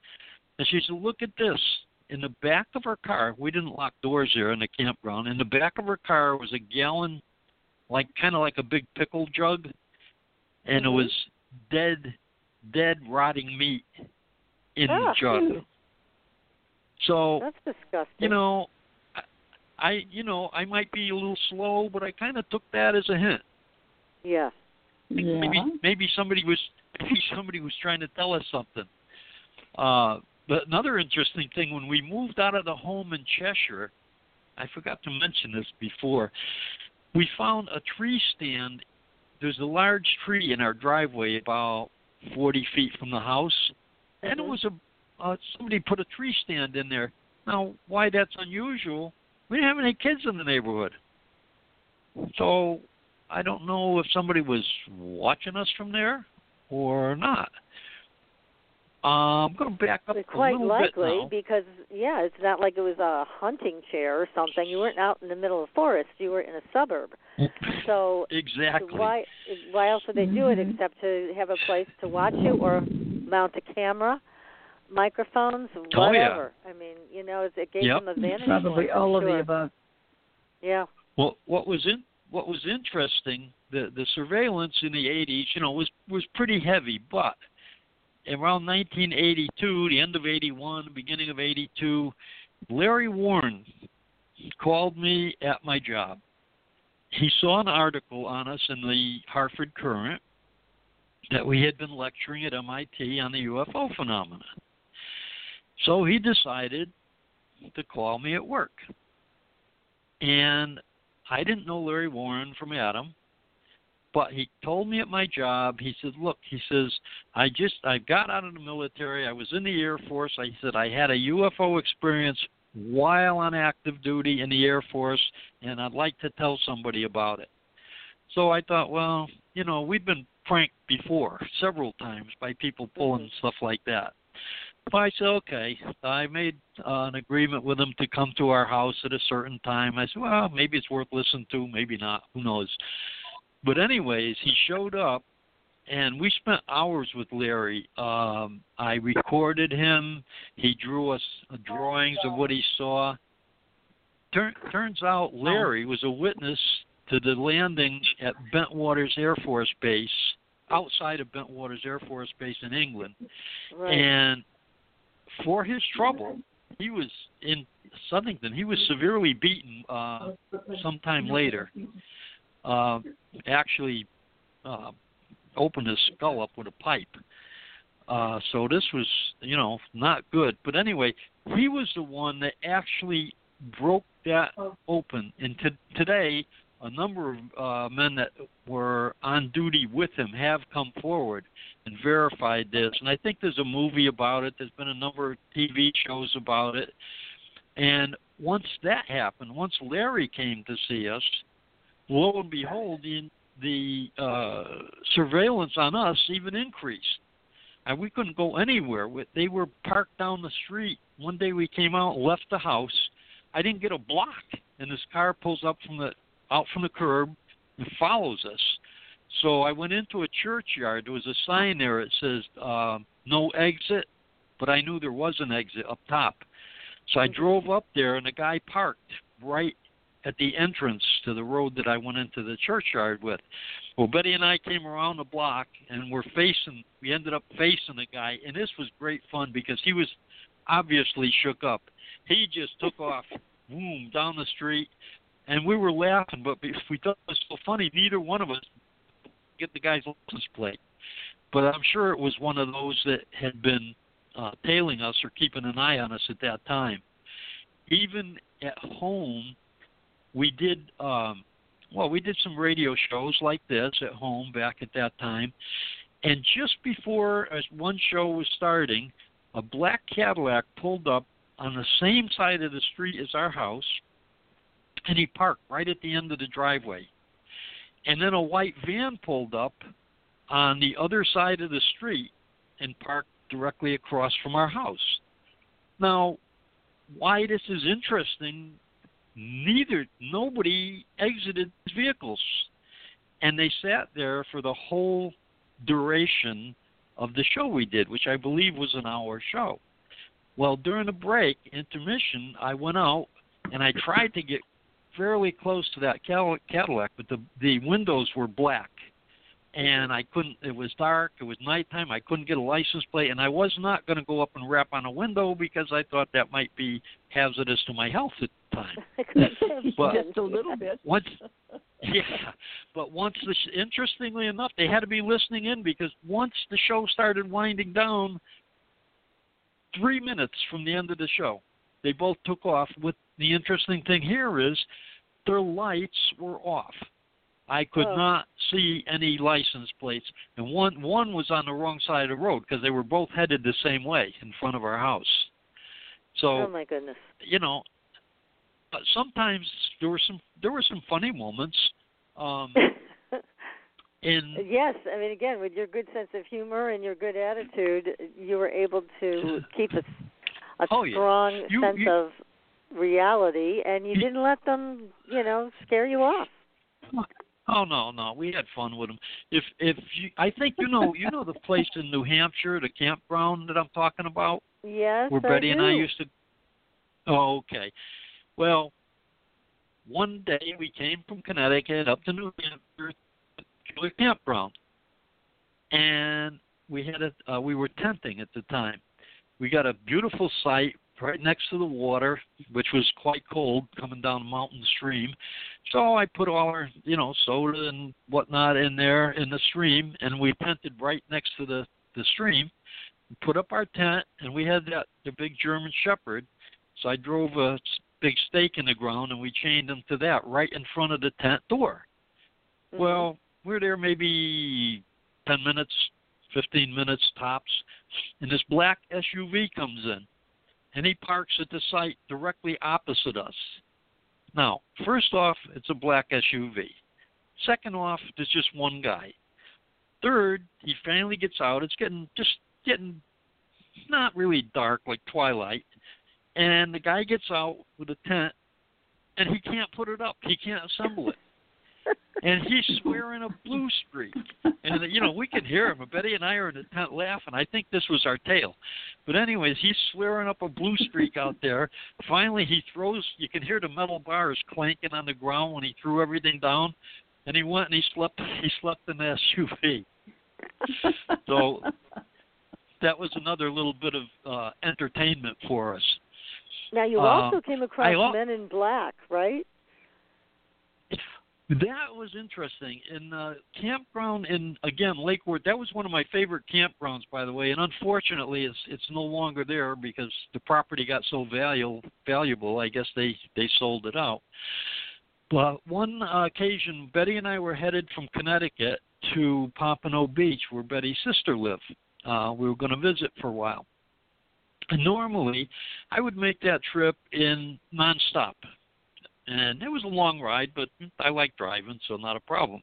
and she said, "Look at this." In the back of her car, we didn't lock doors there in the campground. In the back of her car was a gallon, like kind of like a big pickle jug, and it was dead, dead rotting meat in Ah. the jug. So That's disgusting. you know, I, I you know I might be a little slow, but I kind of took that as a hint. Yeah. Yeah. Maybe maybe somebody was <laughs> maybe somebody was trying to tell us something. Uh, but another interesting thing when we moved out of the home in Cheshire, I forgot to mention this before. We found a tree stand. There's a large tree in our driveway about 40 feet from the house, and it Mhm. was a uh, somebody put a tree stand in there. Now, why that's unusual? We didn't have any kids in the neighborhood, so I don't know if somebody was watching us from there or not. I'm going to back up It's a quite little likely bit now. because yeah, it's not like it was a hunting chair or something. You weren't out in the middle of the forest. You were in a suburb. <laughs> So exactly. why why else would they do it Mhm. except to have a place to watch it or mount a camera, microphones, Oh, yeah. whatever. I mean, you know, it it gave Yep. them a vantage Probably point. I'm all of sure. the above. Yeah. Well, what was in what was interesting, the the surveillance in the 80s, you know, was was pretty heavy, but around 1982, the end of 81, beginning of 82, Larry Warren called me at my job. He saw an article on us in the Hartford Courant that we had been lecturing at MIT on the UFO phenomenon. So he decided to call me at work. And I didn't know Larry Warren from Adam, but he told me at my job, he said, Look, he says, I just I got out of the military, I was in the Air Force. I said I had a UFO experience while on active duty in the Air Force and I'd like to tell somebody about it. So I thought, well, you know, we've been pranked before several times by people pulling stuff like that. But I said, okay. I made uh, an agreement with him to come to our house at a certain time. I said, well, maybe it's worth listening to, maybe not. Who knows? But anyways, he showed up, and we spent hours with Larry. Um, I recorded him. He drew us drawings of what he saw. Turn, turns out Larry was a witness to the landing at Bentwaters Air Force Base, outside of Bentwaters Air Force Base in England. Right. And for his trouble, he was in Southington. He was severely beaten uh, sometime later. Uh, actually, uh, opened his skull up with a pipe. Uh, so this was, you know, not good. But anyway, he was the one that actually broke that open. And to, today, a number of uh, men that were on duty with him have come forward and verified this. And I think there's a movie about it. There's been a number of TV shows about it. And once that happened, once Larry came to see us, lo and behold, the the uh, surveillance on us even increased. And we couldn't go anywhere. They were parked down the street. One day we came out, left the house. I didn't get a block, and this car pulls up from the out from the curb and follows us. So I went into a churchyard. There was a sign there. It says uh, "No exit," but I knew there was an exit up top. So I drove up there, and the guy parked right at the entrance to the road that I went into the churchyard with. Well, Betty and I came around the block and we're facing. We ended up facing the guy, and this was great fun because he was obviously shook up. He just took off, <laughs> boom, down the street, and we were laughing. But we thought it was so funny. Neither one of us get the guy's license plate. But I'm sure it was one of those that had been uh, tailing us or keeping an eye on us at that time. Even at home, we did um, well, we did some radio shows like this at home back at that time. And just before one show was starting, a black Cadillac pulled up on the same side of the street as our house, and he parked right at the end of the driveway. And then a white van pulled up on the other side of the street and parked directly across from our house. Now, why this is interesting, neither nobody exited vehicles. And they sat there for the whole duration of the show we did, which I believe was an hour show. Well, during a break, intermission, I went out and I tried to get fairly close to that Cadillac, but the the windows were black and I couldn't. It was dark. It was nighttime. I couldn't get a license plate, and I was not going to go up and rap on a window because I thought that might be hazardous to my health at the time. <laughs> but just a little bit. Once, <laughs> yeah, but once the interestingly enough, they had to be listening in because once the show started winding down, three minutes from the end of the show, they both took off. With the interesting thing here is, their lights were off I could oh. not see any license plates, and one one was on the wrong side of the road because they were both headed the same way in front of our house. So, oh my goodness, you know, but sometimes there were some there were some funny moments. Um, <laughs> in yes, I mean again with your good sense of humor and your good attitude, you were able to <laughs> keep a, a oh, strong yeah. you, sense you, of reality, and you, you didn't let them, you know, scare you off. Oh no, no, we had fun with them. If if you, I think you know, you know the <laughs> place in New Hampshire, the campground that I'm talking about. Yes, where Betty I and I used to. Oh, okay. Well, one day we came from Connecticut up to New Hampshire to a campground, and we had a uh, we were tenting at the time. We got a beautiful site right next to the water, which was quite cold coming down the mountain stream. So I put all our, you know, soda and whatnot in there in the stream, and we tented right next to the the stream. Put up our tent, and we had that the big German Shepherd. So I drove a big stake in the ground, and we chained him to that right in front of the tent door. Mm-hmm. Well, we're there maybe ten minutes, fifteen minutes tops, and this black SUV comes in and he parks at the site directly opposite us. Now, first off, it's a black SUV. Second off, there's just one guy. Third, he finally gets out. It's getting just getting not really dark like twilight, and the guy gets out with a tent, and he can't put it up. He can't assemble it and he's <laughs> swearing a blue streak. And you know, we can hear him. Betty and I are in the tent laughing. I think this was our tale. But anyways, he's swearing up a blue streak out there. Finally, he throws. You can hear the metal bars clanking on the ground when he threw everything down. And he went and he slept. He slept in the SUV. <laughs> so that was another little bit of uh, entertainment for us. Now you also uh, came across I, Men in Black, right? That was interesting. In the campground in again Lake Worth, that was one of my favorite campgrounds, by the way. And unfortunately, it's it's no longer there because the property got so valuable. Valuable, I guess they they sold it out. But one occasion, Betty and I were headed from Connecticut to Pompano Beach, where Betty's sister lived. Uh, we were going to visit for a while. And normally, I would make that trip in nonstop and it was a long ride, but I like driving, so not a problem.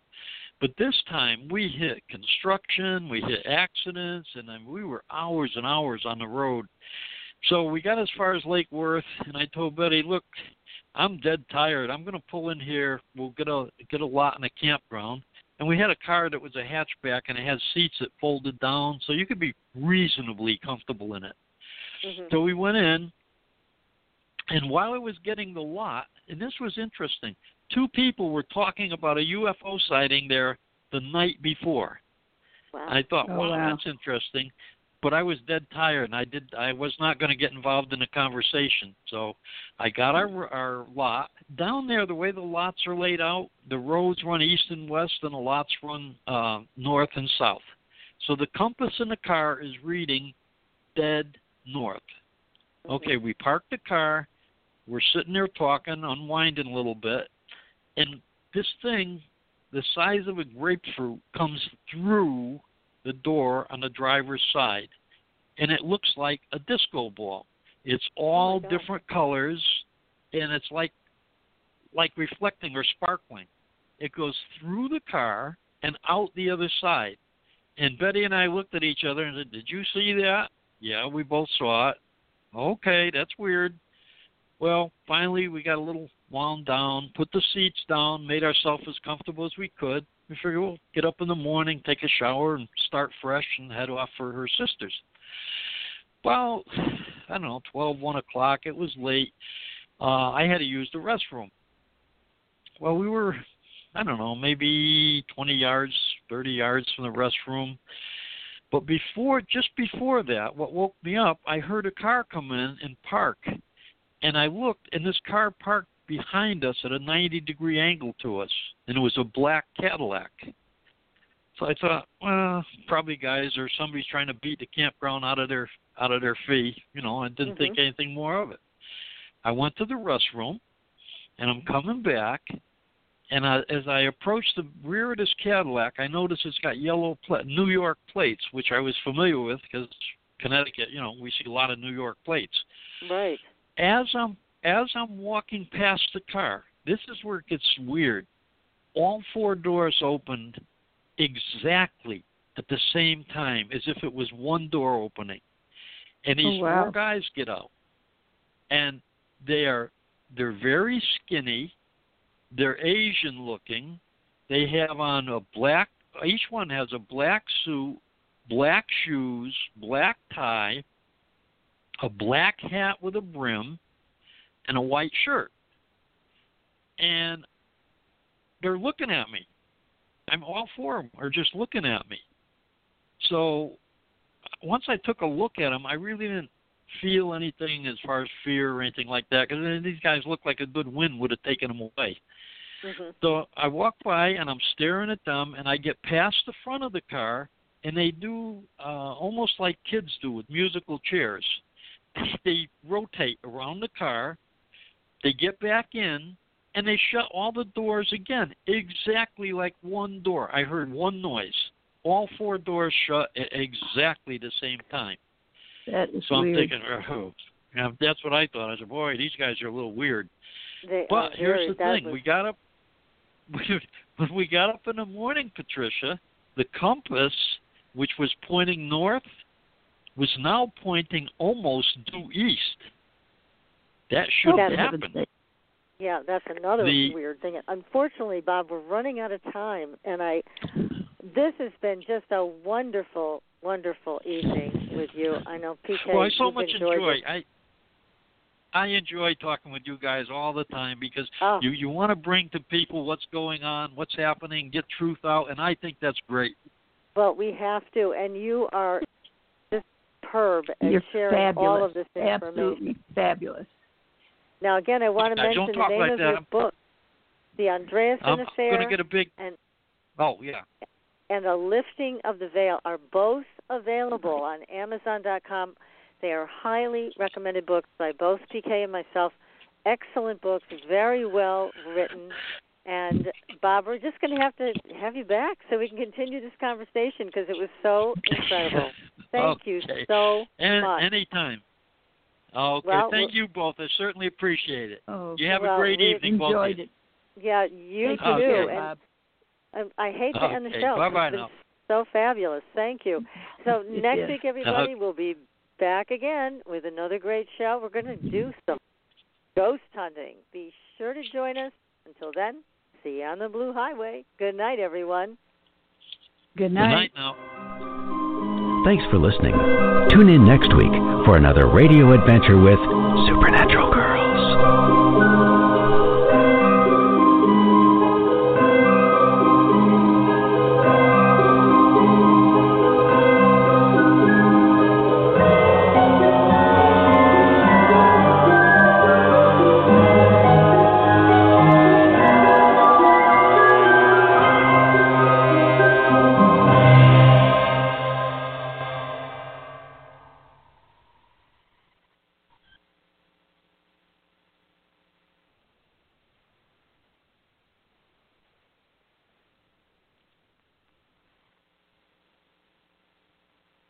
But this time we hit construction, we hit accidents, and then we were hours and hours on the road. So we got as far as Lake Worth, and I told Betty, "Look, I'm dead tired. I'm going to pull in here. We'll get a get a lot in a campground." And we had a car that was a hatchback, and it had seats that folded down, so you could be reasonably comfortable in it. Mm-hmm. So we went in, and while I was getting the lot, and this was interesting, two people were talking about a UFO sighting there the night before. Wow. I thought, Oh, wow, wow. that's interesting. But I was dead tired, and I did. I was not going to get involved in a conversation. So I got our our lot down there. The way the lots are laid out, the roads run east and west, and the lots run uh, north and south. So the compass in the car is reading dead north. Okay, we parked the car. We're sitting there talking, unwinding a little bit, and this thing, the size of a grapefruit, comes through the door on the driver's side, and it looks like a disco ball. It's oh all God. different colors, and it's like like reflecting or sparkling. It goes through the car and out the other side. And Betty and I looked at each other and said, "Did you see that?" Yeah, we both saw it. Okay, that's weird. Well, finally we got a little wound down, put the seats down, made ourselves as comfortable as we could. We figured we'll get up in the morning, take a shower, and start fresh and head off for her sister's. Well, <sighs> I don't know, twelve, one o'clock. It was late. Uh, I had to use the restroom. Well, we were, I don't know, maybe 20 yards, 30 yards from the restroom. But before, just before that, what woke me up, I heard a car come in and park. And I looked, and this car parked behind us at a 90 degree angle to us. And it was a black Cadillac. So I thought, well, probably guys or somebody's trying to beat the campground out of their out of their fee, you know, and didn't think mm-hmm. anything more of it. I went to the restroom, and I'm coming back, and I, as I approach the rear of this Cadillac, I notice it's got yellow pla- New York plates, which I was familiar with because Connecticut, you know, we see a lot of New York plates. Right. As I'm as I'm walking past the car, this is where it gets weird. All four doors opened exactly at the same time, as if it was one door opening. And these Oh, wow. four guys get out, and they are they're very skinny. They're Asian looking. They have on a black. Each one has a black suit, black shoes, black tie, a black hat with a brim, and a white shirt. And they're looking at me. I'm all four of them are just looking at me. So once I took a look at them, I really didn't feel anything as far as fear or anything like that because these guys looked like a good wind would have taken them away. hmm So I walk by and I'm staring at them, and I get past the front of the car, and they do uh, almost like kids do with musical chairs. They rotate around the car, they get back in, and they shut all the doors again, exactly like one door. I heard one noise. All four doors shut at exactly the same time. That is So I'm weird. thinking, oh, oh. yeah, that's what I thought. I said, boy, these guys are a little weird. They But here's the thing: was- we got up <laughs> when we got up in the morning, Patricia. The compass, which was pointing north, was now pointing almost due east. That should That's happen. Yeah, that's another The- weird thing. Unfortunately, Bob, we're running out of time, and I. This has been just a wonderful, wonderful evening with you. I know PK. Well, I so much enjoy. it. I I enjoy talking with you guys all the time because Oh, you you want to bring to people what's going on, what's happening, get truth out, and I think that's great. well, we have to, and you are superb at You're sharing fabulous. all of this information. Absolutely fabulous. Now, again, I want to I mention the talk name like of that. your I'm- book, The Andreasson I'm Affair. going to get a big. and- oh yeah. and The Lifting of the Veil are both available on Amazon.com. They are highly recommended books by both PK and myself. Excellent books, very well written. And Bob, we're just going to have to have you back so we can continue this conversation because it was so incredible. <laughs> Thank you so An- much. anytime. Okay, Well, thank we'll- you both. I certainly appreciate it. Oh, You have Well, a great we evening, both enjoyed it. Yeah, you Thank too. Okay. you, And Bob. I, I hate to okay. end the show. Bye-bye now. so fabulous. Thank you. So <laughs> next did. week, everybody, uh-huh. we'll be back again with another great show. We're going to do some ghost hunting. Be sure to join us. Until then, see you on the Blue Highway. Good night, everyone. Good night. Good night. night now. Thanks for listening. Tune in next week for another radio adventure with Supernatural Girls.